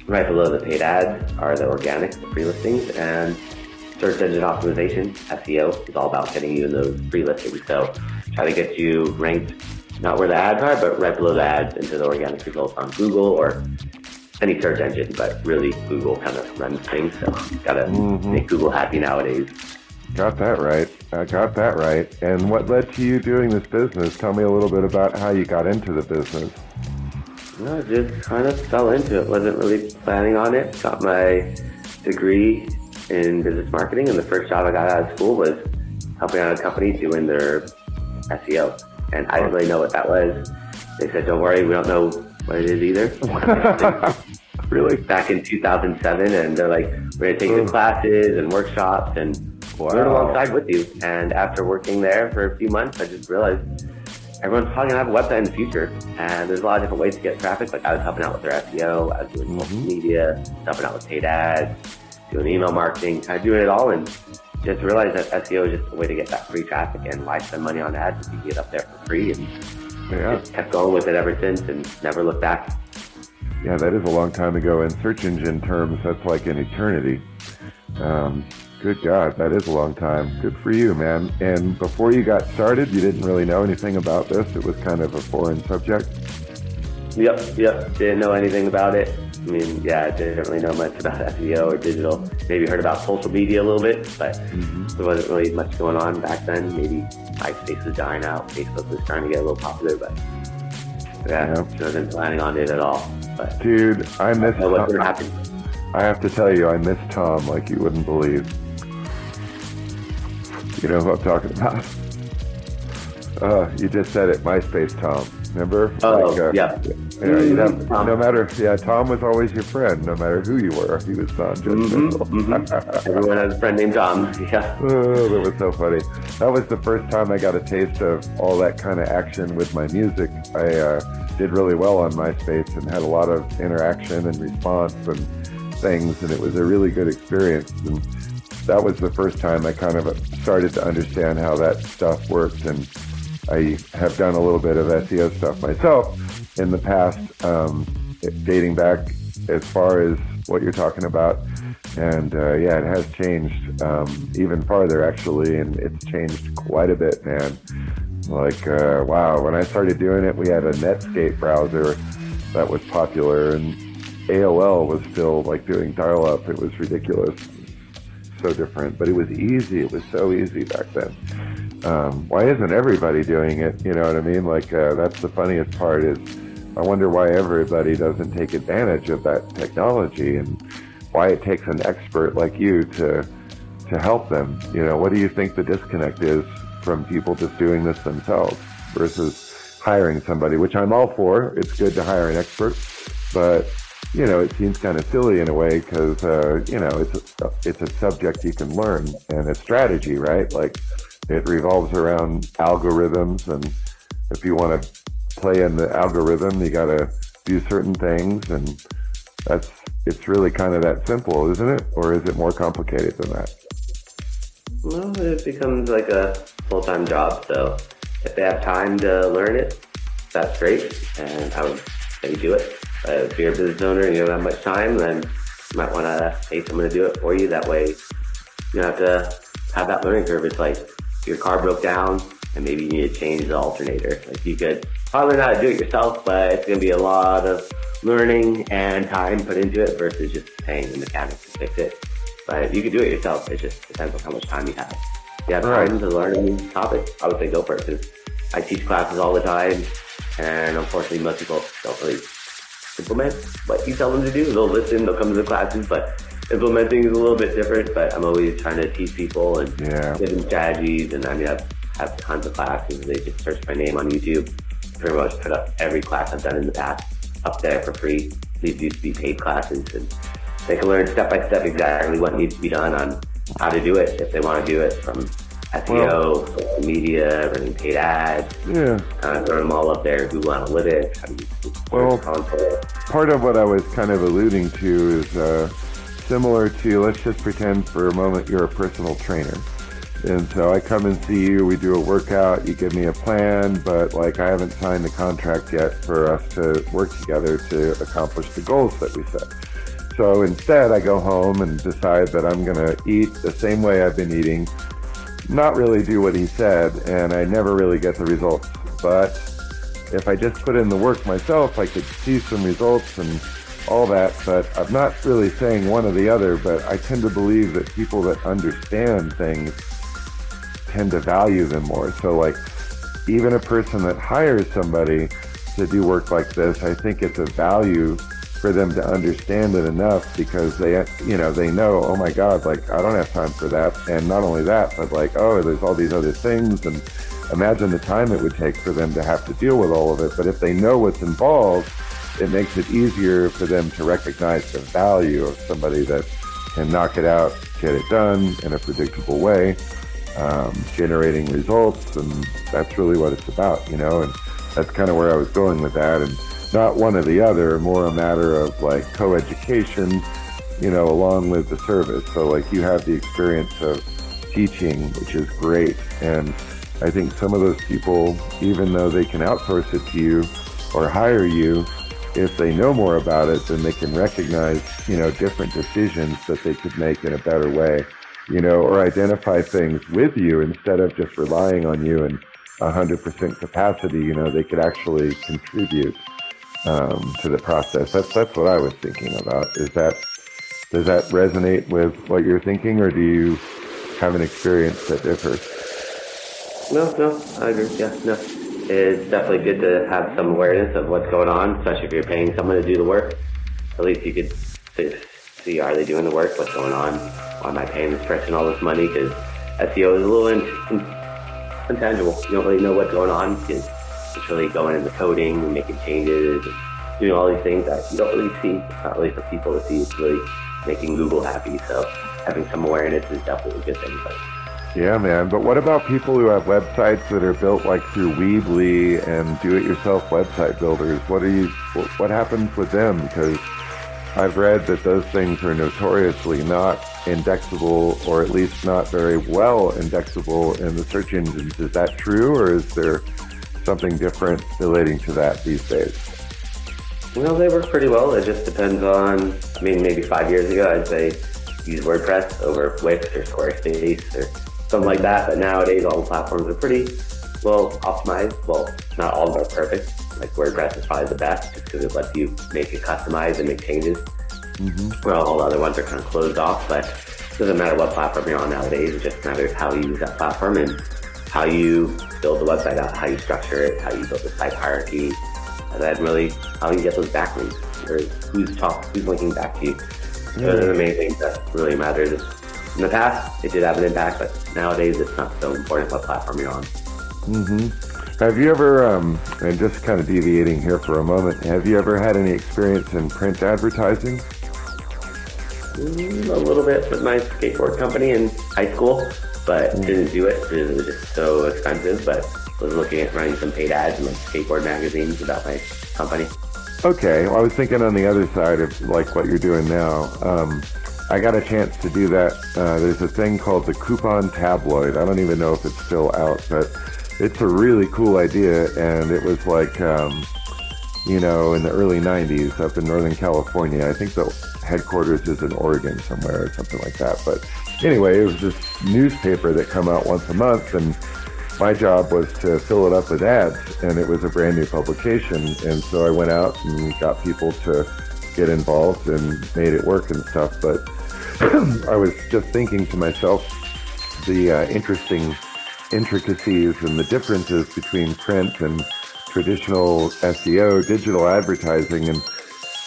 Right below the paid ads are the organic, the free listings, and search engine optimization, SEO, is all about getting you in those free listings. So try to get you ranked not where the ads are, but right below the ads into the organic results on Google or any search engine, but really Google kind of runs things. So gotta mm-hmm. make Google happy nowadays. Got that right. I got that right. And what led to you doing this business? Tell me a little bit about how you got into the business. No, just kind of fell into it. Wasn't really planning on it. Got my degree in business marketing, and the first job I got out of school was helping out a company doing their SEO. And I didn't really know what that was. They said, "Don't worry, we don't know what it is either." Really? Back in 2007, and they're like, "We're gonna take the Oh. classes and workshops and learn Wow. alongside with you." And after working there for a few months, I just realized everyone's probably gonna have a website in the future, and there's a lot of different ways to get traffic. Like I was helping out with their SEO, I was doing mm-hmm. social media, helping out with paid ads, doing email marketing, kind of doing it all, and just realized that SEO is just a way to get that free traffic, and why spend money on ads if you can get up there for free, and Yeah. just kept going with it ever since, and never looked back. Yeah, that is a long time ago. In search engine terms, that's like an eternity. Um, good God, that is a long time. Good for you, man. And before you got started, you didn't really know anything about this. It was kind of a foreign subject. Yep, yep. Didn't know anything about it. I mean, yeah, I didn't really know much about SEO or digital. Maybe heard about social media a little bit, but mm-hmm. there wasn't really much going on back then. Maybe MySpace was dying out. Facebook was trying to get a little popular, but yeah, Yeah. wasn't planning on it at all. But Dude, I miss what's Tom. I have to tell you, I miss Tom like you wouldn't believe. You know who I'm talking about? Uh, you just said it, MySpace Tom. Remember? Oh, like, uh, yeah. Have, no matter, yeah, Tom was always your friend, no matter who you were. He was non-judgmental. Mm-hmm, mm-hmm. Everyone has a friend named Tom. Yeah. Oh, that was so funny. That was the first time I got a taste of all that kind of action with my music. I uh, did really well on MySpace and had a lot of interaction and response and things, and it was a really good experience. And that was the first time I kind of started to understand how that stuff worked and I have done a little bit of SEO stuff myself in the past, um, dating back as far as what you're talking about. And uh, yeah, it has changed um, even farther actually, and it's changed quite a bit, man. Like, uh, wow, when I started doing it, we had a Netscape browser that was popular, and AOL was still like doing dial up. It was ridiculous. So different, but it was easy. It was so easy back then um, why isn't everybody doing it? You know what I mean? Like uh, that's the funniest part is I wonder why everybody doesn't take advantage of that technology and why it takes an expert like you to to help them. You know, what do you think the disconnect is from people just doing this themselves versus hiring somebody, which I'm all for. It's good to hire an expert, but you know, it seems kind of silly in a way because uh, you know it's a, it's a subject you can learn and a strategy, right? Like it revolves around algorithms, and if you want to play in the algorithm, you got to do certain things, and that's it's really kind of that simple, isn't it? Or is it more complicated than that? Well, it becomes like a full time job. So if they have time to learn it, that's great, and I would say do it. Uh, if you're a business owner and you don't have much time, then you might want to pay someone to do it for you. That way, you don't have to have that learning curve. It's like your car broke down and maybe you need to change the alternator. Like you could probably not do it yourself, but it's going to be a lot of learning and time put into it versus just paying the mechanic to fix it. But you could do it yourself. It just depends on how much time you have. If you have time right. to learn a new topic, I would say go for it because I teach classes all the time and unfortunately most people don't really implement what you tell them to do. They'll listen, they'll come to the classes, but implementing is a little bit different, but I'm always trying to teach people and yeah. give them strategies. And I mean, I have tons of classes. They just search my name on YouTube. Pretty much put up every class I've done in the past up there for free. These used to be paid classes, and they can learn step by step exactly what needs to be done on how to do it if they want to do it from SEO, well, social media, running paid ads. Yeah. Kind of throw them all up there. Google Analytics. How do you well, content. part of what I was kind of alluding to is uh, similar to, let's just pretend for a moment you're a personal trainer. And so I come and see you, we do a workout, you give me a plan, but like I haven't signed the contract yet for us to work together to accomplish the goals that we set. So instead, I go home and decide that I'm going to eat the same way I've been eating, not really do what he said, and I never really get the results. But if I just put in the work myself, I could see some results and all that, but I'm not really saying one or the other, but I tend to believe that people that understand things tend to value them more. So like even a person that hires somebody to do work like this, I think it's a value for them to understand it enough because they, you know, they know, oh my God, like I don't have time for that. And not only that, but like, oh, there's all these other things and imagine the time it would take for them to have to deal with all of it. But if they know what's involved, it makes it easier for them to recognize the value of somebody that can knock it out, get it done in a predictable way, um, generating results, and that's really what it's about, you know. And that's kind of where I was going with that, and not one or the other, more a matter of like co-education, you know, along with the service. So like you have the experience of teaching, which is great, and I think some of those people, even though they can outsource it to you or hire you, if they know more about it, then they can recognize, you know, different decisions that they could make in a better way, you know, or identify things with you instead of just relying on you in 100% capacity. You know, they could actually contribute um, to the process. That's that's what I was thinking about. Is that does that resonate with what you're thinking, or do you have an experience that differs? No, no, I agree. Yeah, no it's definitely good to have some awareness of what's going on, especially if you're paying someone to do the work. At least you could see, are they doing the work? What's going on? Why am I paying this person all this money? Because SEO is a little in, in, intangible. You don't really know what's going on. It's, it's really going into coding and making changes, and doing all these things that you don't really see. It's not really for people to see. It's really making Google happy. So having some awareness is definitely a good thing. But yeah, man. But what about people who have websites that are built like through Weebly and do-it-yourself website builders? What are you? What happens with them? Because I've read that those things are notoriously not indexable, or at least not very well indexable in the search engines. Is that true, or is there something different relating to that these days? Well, they work pretty well. It just depends on. I mean, maybe five years ago, I'd say use WordPress over Wix or Squarespace or something like that. But nowadays, all the platforms are pretty well optimized. Well, not all of them are perfect. Like WordPress is probably the best just because it lets you make it customized and make changes. Mm-hmm. Well, all the other ones are kind of closed off, but it doesn't matter what platform you're on nowadays. It just matters how you use that platform and how you build the website out, how you structure it, how you build the site hierarchy, and then really how you get those backlinks or who's talk, who's linking back to you. Mm-hmm. Those are the main things that really matters. In the past, it did have an impact, but nowadays it's not so important what platform you're on. Mm-hmm. Have you ever, um, and just kind of deviating here for a moment, have you ever had any experience in print advertising? Mm, a little bit with my skateboard company in high school, but mm. didn't do it because it was just so expensive. But was looking at running some paid ads in like skateboard magazines about my company. Okay, well, I was thinking on the other side of like what you're doing now. Um, I got a chance to do that. Uh, there's a thing called the Coupon Tabloid. I don't even know if it's still out, but it's a really cool idea. And it was like, um, you know, in the early 90s up in Northern California. I think the headquarters is in Oregon somewhere or something like that. But anyway, it was this newspaper that come out once a month and my job was to fill it up with ads and it was a brand new publication and so I went out and got people to get involved and made it work and stuff but I was just thinking to myself the uh, interesting intricacies and the differences between print and traditional SEO, digital advertising, and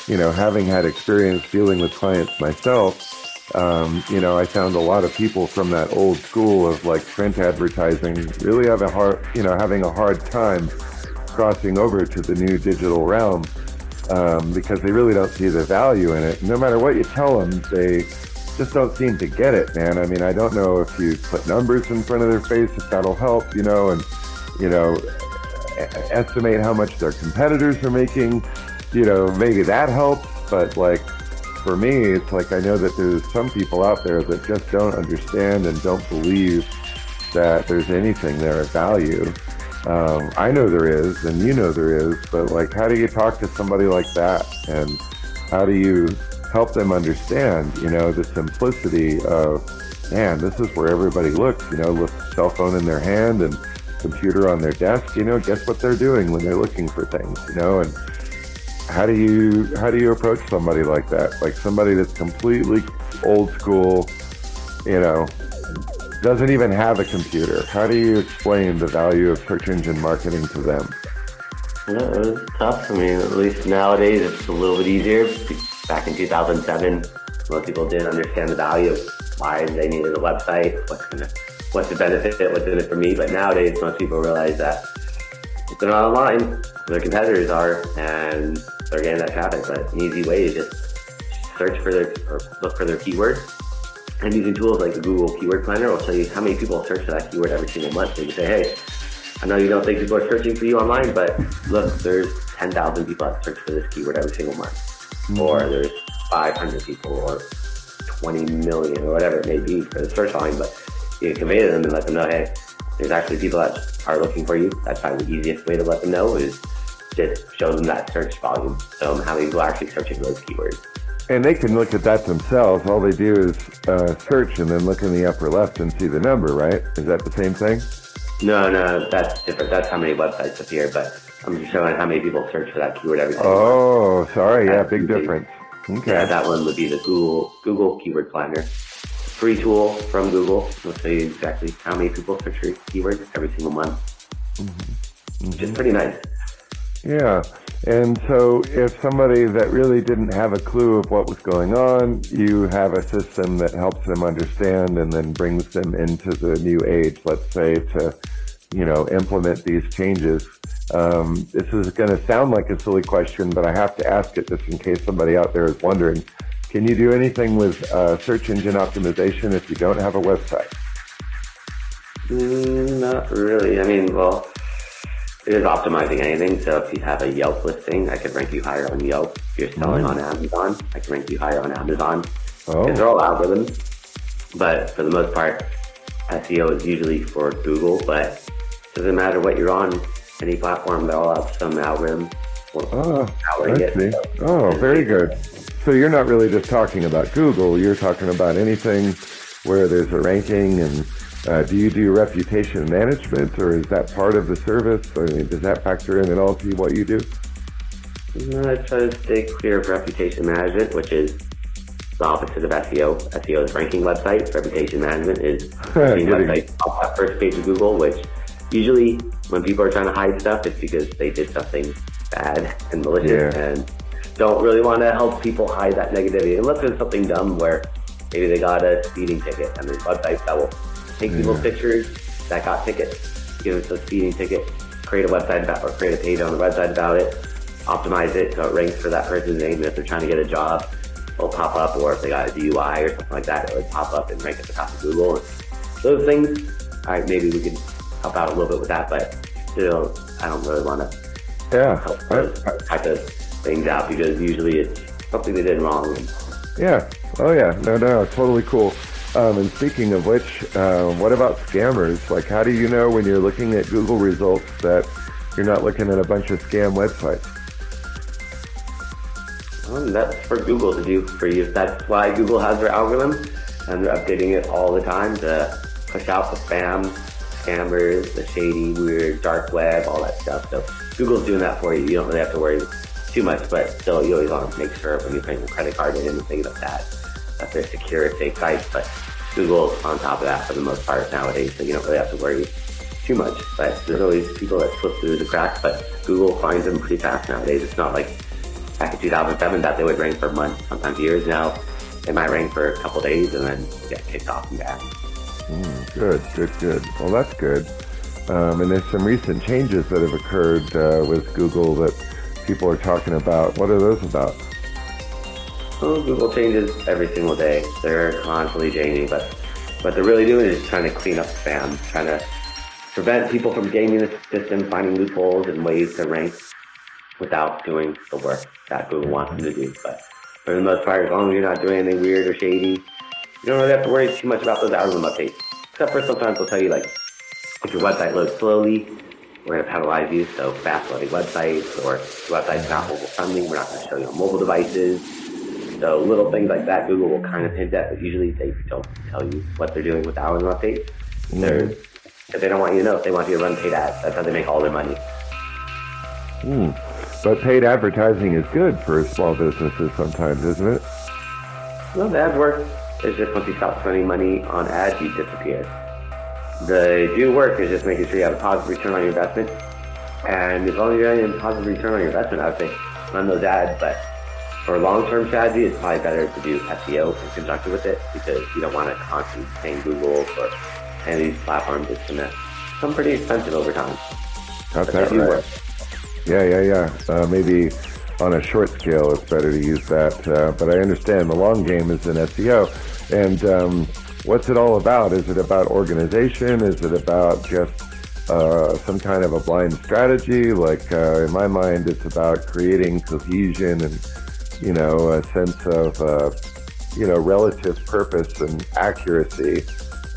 you know, having had experience dealing with clients myself, um, you know, I found a lot of people from that old school of like print advertising really have a hard, you know, having a hard time crossing over to the new digital realm um, because they really don't see the value in it. No matter what you tell them, they just don't seem to get it, man. I mean, I don't know if you put numbers in front of their face, if that'll help, you know, and, you know, estimate how much their competitors are making, you know, maybe that helps. But like, for me, it's like I know that there's some people out there that just don't understand and don't believe that there's anything there of value. Um, I know there is, and you know there is, but like, how do you talk to somebody like that? And how do you help them understand, you know, the simplicity of, man, this is where everybody looks, you know, with cell phone in their hand and computer on their desk, you know, guess what they're doing when they're looking for things, you know, and how do you how do you approach somebody like that? Like somebody that's completely old school, you know, doesn't even have a computer. How do you explain the value of search engine marketing to them? Yeah, it was tough. I mean, at least nowadays it's a little bit easier back in 2007, most people didn't understand the value of why they needed a website, what's gonna, what's the benefit, what's in it for me. But nowadays, most people realize that if they're not online, their competitors are, and they're getting that traffic. But an easy way is just search for their or look for their keywords. And using tools like the Google Keyword Planner will tell you how many people search for that keyword every single month. So you say, hey, I know you don't think people are searching for you online, but look, there's 10,000 people that search for this keyword every single month mm-hmm. or there's 500 people or 20 million or whatever it may be for the search volume, but you can convey to them and let them know, hey, there's actually people that are looking for you. That's probably the easiest way to let them know is just show them that search volume. Show them how many people are actually searching those keywords. And they can look at that themselves. All they do is uh, search and then look in the upper left and see the number, right? Is that the same thing? No, no, that's different. That's how many websites appear. But I'm just showing how many people search for that keyword every day. Oh, sorry. Yeah, big difference. Okay. Yeah, that one would be the Google Google Keyword Planner. Free tool from Google. It'll tell you exactly how many people search for keywords every single month. Mm-hmm. Mm-hmm. Which is pretty nice. Yeah. And so if somebody that really didn't have a clue of what was going on, you have a system that helps them understand and then brings them into the new age, let's say, to, you know, implement these changes. Um, this is going to sound like a silly question, but I have to ask it just in case somebody out there is wondering. Can you do anything with uh, search engine optimization if you don't have a website? Mm, not really. I mean, well, it is optimizing anything. So if you have a Yelp listing, I could rank you higher on Yelp. If you're selling mm. on Amazon, I can rank you higher on Amazon. Oh. These are all algorithms. But for the most part, SEO is usually for Google, but it doesn't matter what you're on, any platform, they all have some algorithm. Oh, I see. Oh, very good. So you're not really just talking about Google, you're talking about anything where there's a ranking and uh, do you do reputation management, or is that part of the service? I mean, does that factor in at all to what you do? No, I try to stay clear of reputation management, which is the opposite of SEO. SEO is ranking websites. Reputation management is ranking websites off that first page of Google, which usually when people are trying to hide stuff, it's because they did something bad and malicious yeah. and don't really want to help people hide that negativity. Unless there's something dumb where maybe they got a speeding ticket and there's websites that will take yeah. people's pictures that got tickets, give us a speeding ticket, create a website about or create a page on the website about it, optimize it so it ranks for that person's name. If they're trying to get a job, it'll pop up, or if they got a DUI or something like that, it would pop up and rank at the top of Google. Those things, all right, maybe we can help out a little bit with that, but still, I don't really want to yeah. help those type of things out because usually it's something they did wrong. Yeah. Oh yeah. No, no, totally cool. Um, and speaking of which, uh, what about scammers? Like, how do you know when you're looking at Google results that you're not looking at a bunch of scam websites? Um, that's for Google to do for you. That's why Google has their algorithm, and they're updating it all the time to push out the spam, scammers, the shady, weird, dark web, all that stuff. So Google's doing that for you. You don't really have to worry too much, but still, you always want to make sure when you're putting your credit card and things like that, that they're secure, safe sites. But Google's on top of that for the most part nowadays, so you don't really have to worry too much. But there's always people that slip through the cracks, but Google finds them pretty fast nowadays. It's not like back in 2007 that they would rank for months, sometimes years. Now they might rank for a couple days and then get kicked off and back. Mm, good, good, good. Well, that's good. Um, and there's some recent changes that have occurred uh, with Google that people are talking about. What are those about? Well, Google changes every single day. They're constantly changing, but what they're really doing is trying to clean up spam, trying to prevent people from gaming the system, finding loopholes and ways to rank without doing the work that Google wants them to do. But for the most part, as long as you're not doing anything weird or shady, you don't really have to worry too much about those algorithm updates. Except for sometimes they'll tell you like, if your website loads slowly, we're going to penalize you. So fast loading websites or your website's not mobile friendly, we're not going to show you on mobile devices so little things like that, Google will kind of hint at, but usually they don't tell you what they're doing with algorithm updates. Mm-hmm. They're, if they don't want you to know, if they want you to run paid ads, that's how they make all their money. Hmm. But paid advertising is good for small businesses sometimes, isn't it? Well, the ads work. It's just once you stop spending money on ads, you disappear. The do work. is just making sure you have a positive return on your investment. And as long as you're getting a positive return on your investment, I would say run those ads. But for a long-term strategy, it's probably better to do SEO in conjunction with it because you don't want to constantly paying Google for any of these platforms. It's going to become pretty expensive over time. Got that right. Work. Yeah, yeah, yeah. Uh, maybe on a short scale, it's better to use that. Uh, but I understand the long game is in SEO. And um, what's it all about? Is it about organization? Is it about just uh, some kind of a blind strategy? Like uh, in my mind, it's about creating cohesion and you know, a sense of, uh, you know, relative purpose and accuracy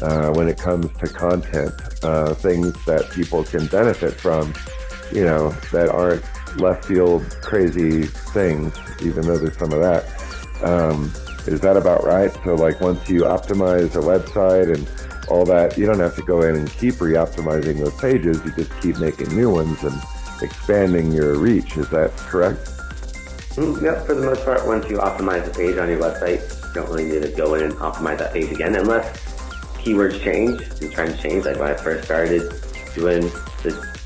uh, when it comes to content, uh, things that people can benefit from, you know, that aren't left field crazy things, even though there's some of that. Um, is that about right? So, like, once you optimize a website and all that, you don't have to go in and keep re-optimizing those pages. You just keep making new ones and expanding your reach. Is that correct? Mm, yep, for the most part, once you optimize a page on your website, you don't really need to go in and optimize that page again unless keywords change and trends change. Like when I first started doing the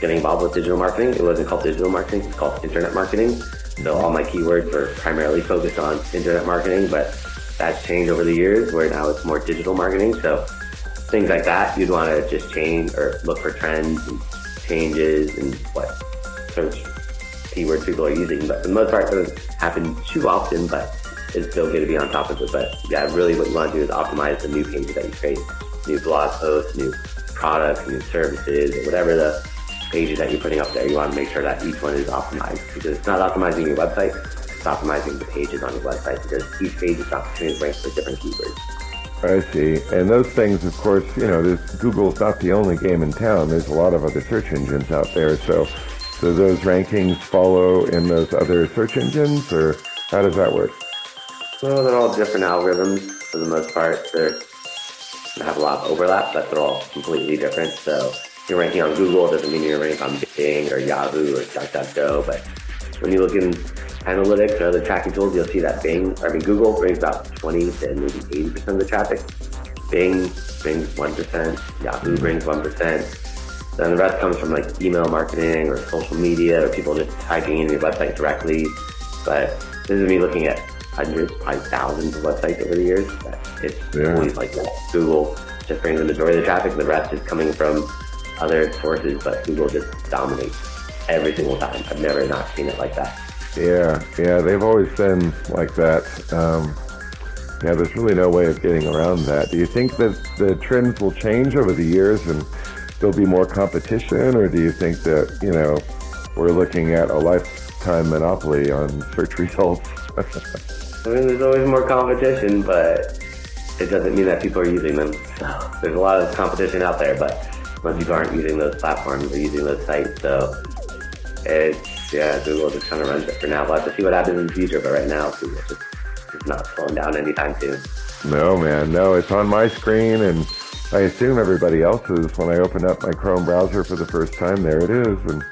getting involved with digital marketing. It wasn't called digital marketing; it's called internet marketing. So all my keywords were primarily focused on internet marketing, but that's changed over the years where now it's more digital marketing. So things like that, you'd want to just change or look for trends and changes and what search keywords people are using. But for the most part, it doesn't happen too often, but it's still good to be on top of it. But yeah, really what you want to do is optimize the new pages that you create, new blog posts, new products, new services, whatever the pages that you're putting up there. You want to make sure that each one is optimized because it's not optimizing your website, it's optimizing the pages on your website because each page is opportunity to rank for different keywords. I see. And those things, of course, you know, Google's not the only game in town. There's a lot of other search engines out there. So, so those rankings follow in those other search engines, or how does that work? Well, they're all different algorithms for the most part. They're, they have a lot of overlap, but they're all completely different. So you're ranking on Google doesn't mean you're ranking on Bing or Yahoo or DuckDuckGo. But when you look in analytics or other tracking tools, you'll see that Bing, I mean, Google brings about 20 to maybe 80% of the traffic. Bing brings 1%. Yahoo brings 1%. Then the rest comes from like email marketing or social media or people just typing in your website directly. But this is me looking at hundreds, probably thousands of websites over the years. It's yeah. always like that. Google just brings the majority of the traffic. The rest is coming from other sources, but Google just dominates every single time. I've never not seen it like that. Yeah, yeah, they've always been like that. Um, yeah, there's really no way of getting around that. Do you think that the trends will change over the years and there'll be more competition, or do you think that you know we're looking at a lifetime monopoly on search results? I mean, there's always more competition, but it doesn't mean that people are using them. So there's a lot of competition out there, but most people aren't using those platforms or using those sites. So it's, yeah, Google just kind of runs it for now. We'll have to see what happens in the future, but right now, Google just, just not slowing down anytime soon. No, man, no, it's on my screen and I assume everybody else's. When I open up my Chrome browser for the first time, there it is. And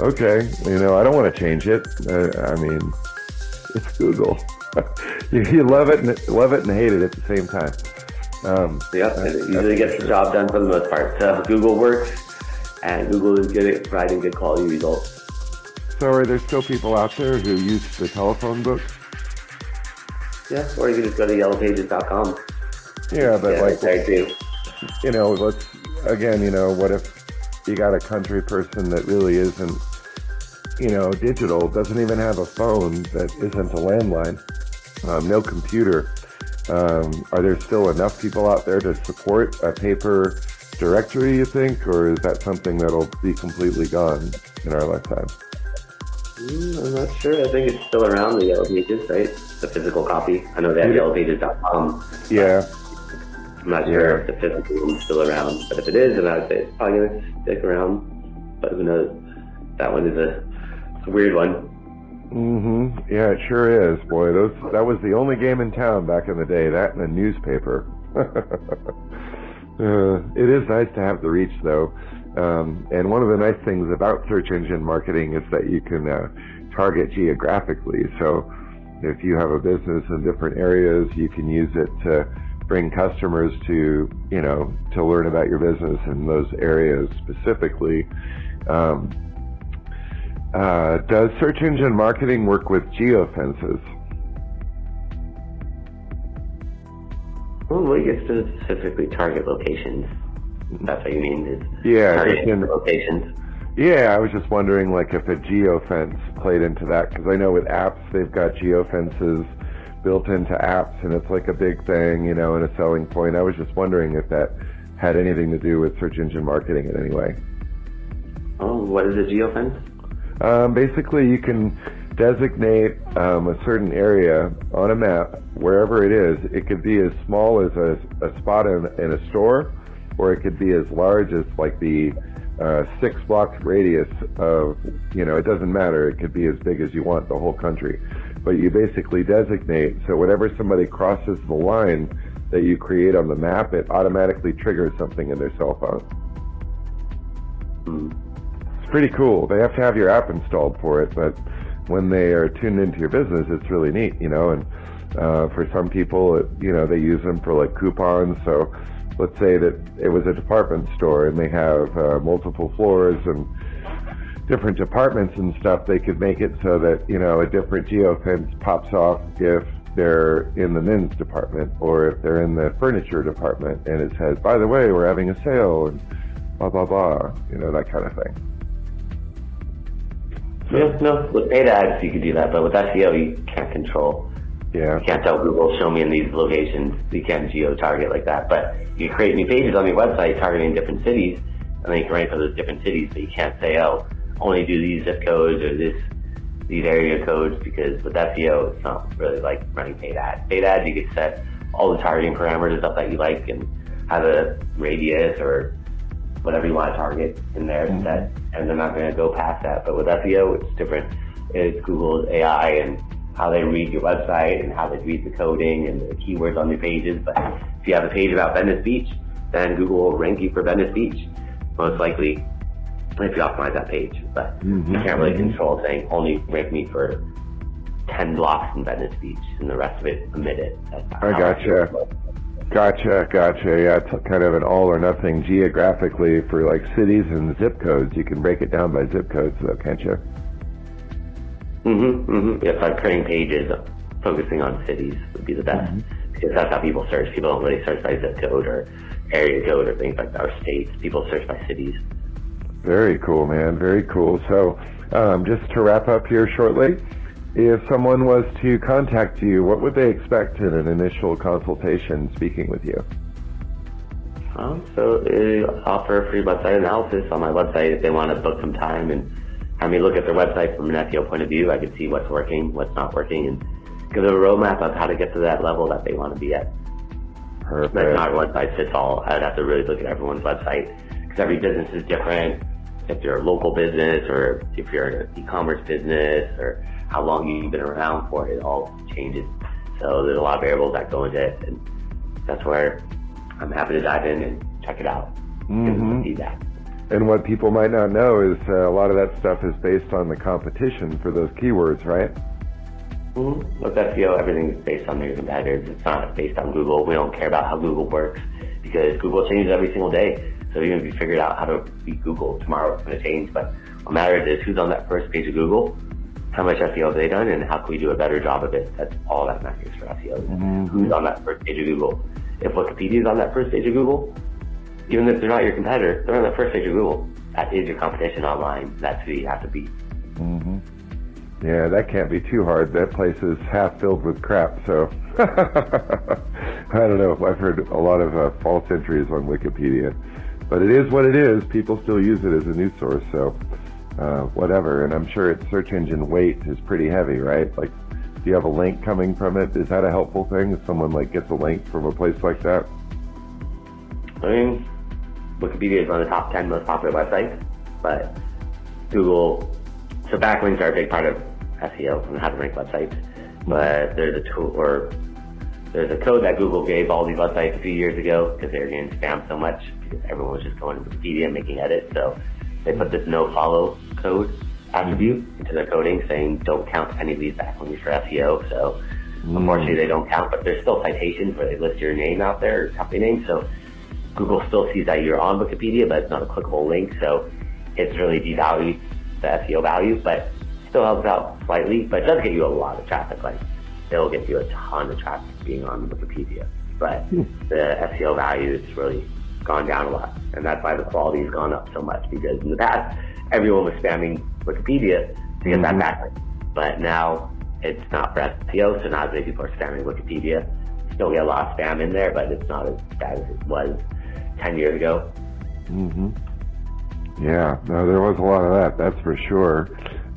okay, you know, I don't want to change it. Uh, I mean, it's Google. you, you, love it and love it and hate it at the same time. Um, yeah, and it usually gets the job done for the most part. So Google works, and Google is good at providing good quality results. So are there still people out there who use the telephone book? Yeah, or you can just go to yellowpages.com. Yeah, but yeah, like, too. you know, let's again, you know, what if you got a country person that really isn't, you know, digital, doesn't even have a phone that isn't a landline, um, no computer. Um, are there still enough people out there to support a paper directory, you think, or is that something that'll be completely gone in our lifetime? Mm, I'm not sure. I think it's still around the Yellow Pages, right? The physical copy. I know they have yellowpages.com. Yeah. I'm not sure if the physical is still around, but if it is, then I would say it's probably going to stick around. But who knows? That one is a, a weird one. Mm-hmm. Yeah, it sure is. Boy, those that was the only game in town back in the day. That and a newspaper. uh, it is nice to have the reach, though. Um, and one of the nice things about search engine marketing is that you can uh, target geographically. So if you have a business in different areas, you can use it to bring customers to, you know, to learn about your business in those areas specifically. Um, uh, does search engine marketing work with geofences? Well, we get specifically target locations. That's what you mean? Is yeah, in, locations. Yeah, I was just wondering, like, if a geofence played into that because I know with apps they've got geofences built into apps, and it's like a big thing, you know, and a selling point. I was just wondering if that had anything to do with search engine marketing in any way. Oh, what is a geofence? Um, basically, you can designate um, a certain area on a map, wherever it is. It could be as small as a, a spot in, in a store or it could be as large as like the uh, six blocks radius of, you know, it doesn't matter. It could be as big as you want, the whole country. But you basically designate, so whenever somebody crosses the line that you create on the map, it automatically triggers something in their cell phone. It's pretty cool. They have to have your app installed for it, but when they are tuned into your business, it's really neat, you know, and uh, for some people, it, you know, they use them for like coupons. So let's say that it was a department store and they have uh, multiple floors and different departments and stuff, they could make it so that you know a different geofence pops off if they're in the men's department or if they're in the furniture department, and it says, "By the way, we're having a sale," and blah blah blah, you know that kind of thing. Yeah, no, with paid ads you can do that, but with SEO you can't control. Yeah. You can't tell Google show me in these locations. You can't geo target like that, but you create new pages on your website targeting different cities, and then you can rank for those different cities. But you can't say, oh, only do these zip codes or this these area codes because with SEO it's not really like running paid ads. Paid ads you can set all the targeting parameters stuff that you like and have a radius or whatever you want to target in there mm-hmm. set and they're not going to go past that. But with SEO it's different. It's Google's AI and how they read your website and how they read the coding and the keywords on your pages. But if you have a page about Venice Beach, then Google will rank you for Venice Beach, most likely if you optimize that page. But mm-hmm. you can't really control saying only rank me for 10 blocks in Venice Beach and the rest of it omit it. I gotcha. Gotcha, gotcha. Yeah, it's kind of an all or nothing geographically for like cities and zip codes. You can break it down by zip codes, though, can't you? Mm-hmm. mm-hmm. If I'm creating pages focusing on cities would be the best mm-hmm. because that's how people search. People don't really search by zip code or area code or things like that, or states. People search by cities. Very cool, man. Very cool. So, um, just to wrap up here shortly, if someone was to contact you, what would they expect in an initial consultation speaking with you? Um, so, I offer a free website analysis on my website if they want to book some time and have me look at their website from an SEO point of view. I can see what's working, what's not working, and give them a roadmap of how to get to that level that they want to be at. Perfect. But not one size fits all. I'd have to really look at everyone's website because every business is different if you're a local business or if you're an e-commerce business or how long you've been around for, it all changes. So there's a lot of variables that go into it, and that's where I'm happy to dive in and check it out mm-hmm. see that. And what people might not know is uh, a lot of that stuff is based on the competition for those keywords, right? Mm-hmm. With SEO, everything is based on your competitors. It's not based on Google. We don't care about how Google works because Google changes every single day. So even if you figured out how to beat Google tomorrow, it's going to change. But what matters is who's on that first page of Google, how much SEO have they done, and how can we do a better job of it. That's all that matters for SEO. Mm-hmm. Who's on that first page of Google? If Wikipedia is on that first page of Google, even if they're not your competitor, they're on the first page of Google. That is your competition online. That's who you have to beat. Mm-hmm. Yeah, that can't be too hard. That place is half filled with crap. So I don't know. I've heard a lot of uh, false entries on Wikipedia. But it is what it is. People still use it as a news source, so uh, whatever. And I'm sure its search engine weight is pretty heavy, right? Like, do you have a link coming from it? Is that a helpful thing if someone like gets a link from a place like that? I mean, Wikipedia is one of the top 10 most popular websites, but Google, so backlinks are a big part of SEO and how to rank websites. But there's a tool, or there's a code that Google gave all these websites a few years ago because they were getting spammed so much because everyone was just going to Wikipedia and making edits. So they put this no follow code attribute into their coding saying don't count any of these backlinks for SEO. So mm. unfortunately they don't count, but there's still citations where they list your name out there, or company name. So Google still sees that you're on Wikipedia, but it's not a clickable link. So it's really devalued the SEO value, but still helps out slightly, but it does get you a lot of traffic. Like it'll get you a ton of traffic being on Wikipedia. But hmm. the SEO value is really gone down a lot. And that's why the quality has gone up so much because in the past, everyone was spamming Wikipedia to get mm-hmm. that backlink. But now it's not for SEO, so not as many people are spamming Wikipedia. Still get a lot of spam in there, but it's not as bad as it was 10 years ago. Mm-hmm. Yeah, no, there was a lot of that, that's for sure.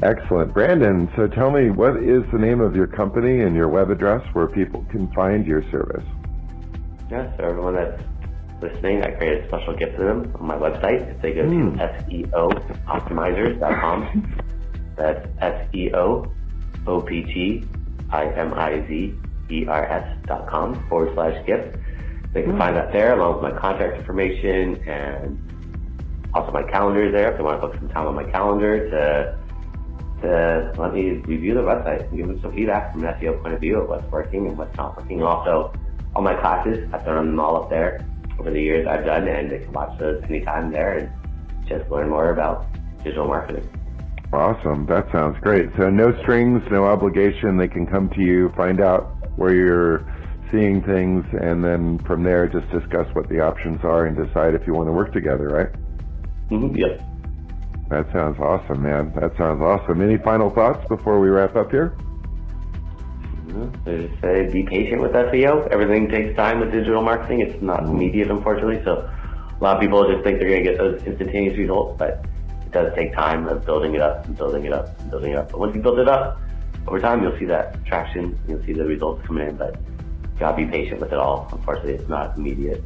Excellent. Brandon, so tell me, what is the name of your company and your web address where people can find your service? Yeah, so everyone that's listening, I created a special gift for them on my website. If they go mm. to SEOoptimizers.com, that's S-E-O-O-P-T-I-M-I-Z-E-R-S.com forward slash gift. They can mm. find that there along with my contact information and also my calendar is there if they want to book some time on my calendar to to let me review the website and give them some feedback from an SEO point of view of what's working and what's not working. Also, all my classes, I've done them all up there over the years I've done, and they can watch those anytime there and just learn more about digital marketing. Awesome. That sounds great. So no strings, no obligation. They can come to you, find out where you're seeing things, and then from there just discuss what the options are and decide if you want to work together, right? Mm-hmm. Yep. That sounds awesome, man. That sounds awesome. Any final thoughts before we wrap up here? Mm-hmm. I just say be patient with SEO. Everything takes time with digital marketing. It's not immediate, unfortunately. So a lot of people just think they're going to get those instantaneous results, but it does take time of building it up and building it up and building it up. But once you build it up, over time you'll see that traction. You'll see the results coming in, but you gotta be patient with it all. Unfortunately, it's not immediate.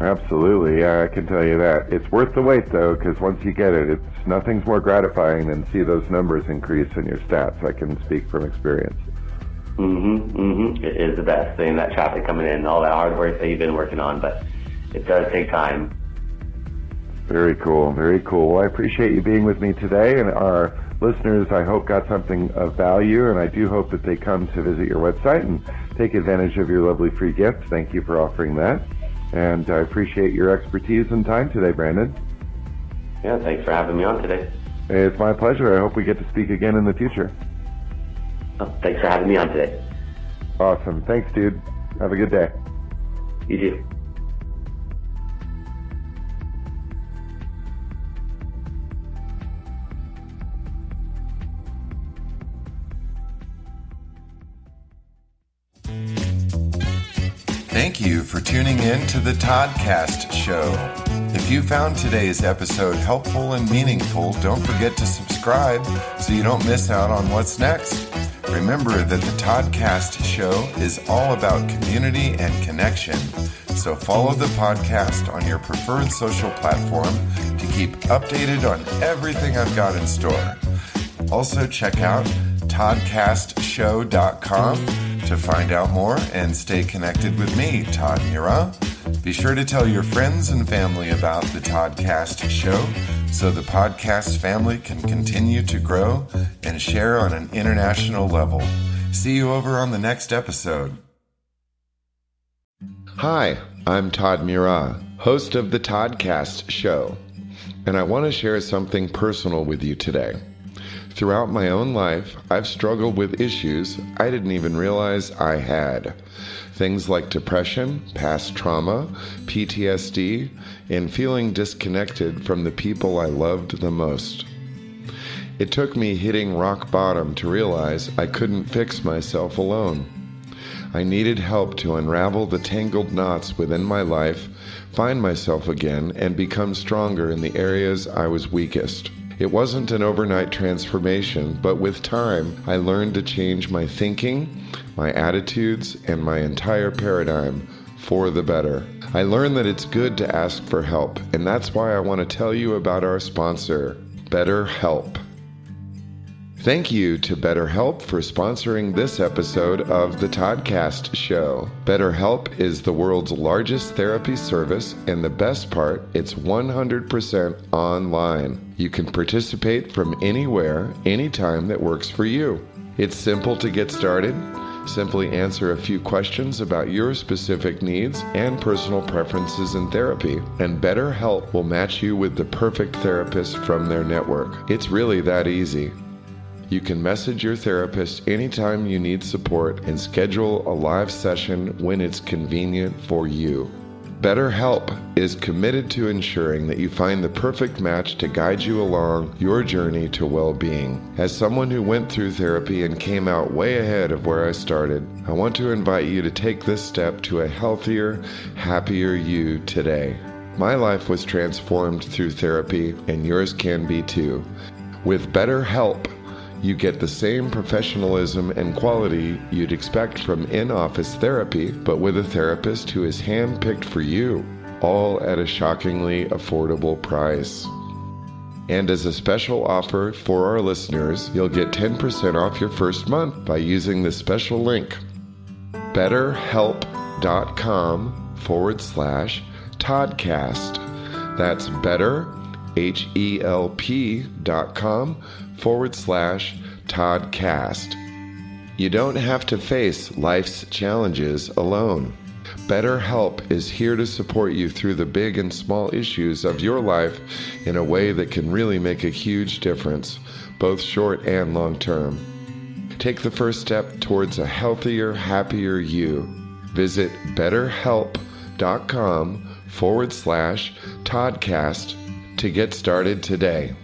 Absolutely, yeah, I can tell you that. It's worth the wait though, because once you get it, it's nothing's more gratifying than see those numbers increase in your stats. I can speak from experience. Mm-hmm. Mm-hmm. It is the best seeing that traffic coming in, all that hard work that you've been working on, but it does take time. Very cool, very cool. Well, I appreciate you being with me today, and our listeners, I hope, got something of value, and I do hope that they come to visit your website and take advantage of your lovely free gift. Thank you for offering that, and I appreciate your expertise and time today, Brandon. Yeah, thanks for having me on today. It's my pleasure. I hope we get to speak again in the future. Oh, thanks for having me on today. Awesome. Thanks, dude. Have a good day. You too. Thank you for tuning in to the Toddcast Show. If you found today's episode helpful and meaningful, don't forget to subscribe so you don't miss out on what's next. Remember that the Toddcast Show is all about community and connection, so follow the podcast on your preferred social platform to keep updated on everything I've got in store. Also, check out toddcastshow.com to find out more and stay connected with me, Todd Mura. Be sure to tell your friends and family about the Toddcast Show so the podcast family can continue to grow and share on an international level. See you over on the next episode. Hi, I'm Todd Mura, host of the Toddcast Show, and I want to share something personal with you today. Throughout my own life, I've struggled with issues I didn't even realize I had. Things like depression, past trauma, PTSD, and feeling disconnected from the people I loved the most. It took me hitting rock bottom to realize I couldn't fix myself alone. I needed help to unravel the tangled knots within my life, find myself again, and become stronger in the areas I was weakest. It wasn't an overnight transformation, but with time, I learned to change my thinking, my attitudes, and my entire paradigm for the better. I learned that it's good to ask for help, and that's why I want to tell you about our sponsor, BetterHelp. Thank you to BetterHelp for sponsoring this episode of the Toddcast Show. BetterHelp is the world's largest therapy service, and the best part, it's 100% online. You can participate from anywhere, anytime that works for you. It's simple to get started. Simply answer a few questions about your specific needs and personal preferences in therapy, and BetterHelp will match you with the perfect therapist from their network. It's really that easy. You can message your therapist anytime you need support and schedule a live session when it's convenient for you. BetterHelp is committed to ensuring that you find the perfect match to guide you along your journey to well being. As someone who went through therapy and came out way ahead of where I started, I want to invite you to take this step to a healthier, happier you today. My life was transformed through therapy, and yours can be too. With BetterHelp, you get the same professionalism and quality you'd expect from in office therapy, but with a therapist who is hand picked for you, all at a shockingly affordable price. And as a special offer for our listeners, you'll get 10% off your first month by using the special link betterhelp.com forward slash Toddcast. That's better, H E L P dot com forward slash Toddcast. You don't have to face life's challenges alone. BetterHelp is here to support you through the big and small issues of your life in a way that can really make a huge difference, both short and long term. Take the first step towards a healthier, happier you. Visit betterhelp.com forward slash Toddcast to get started today.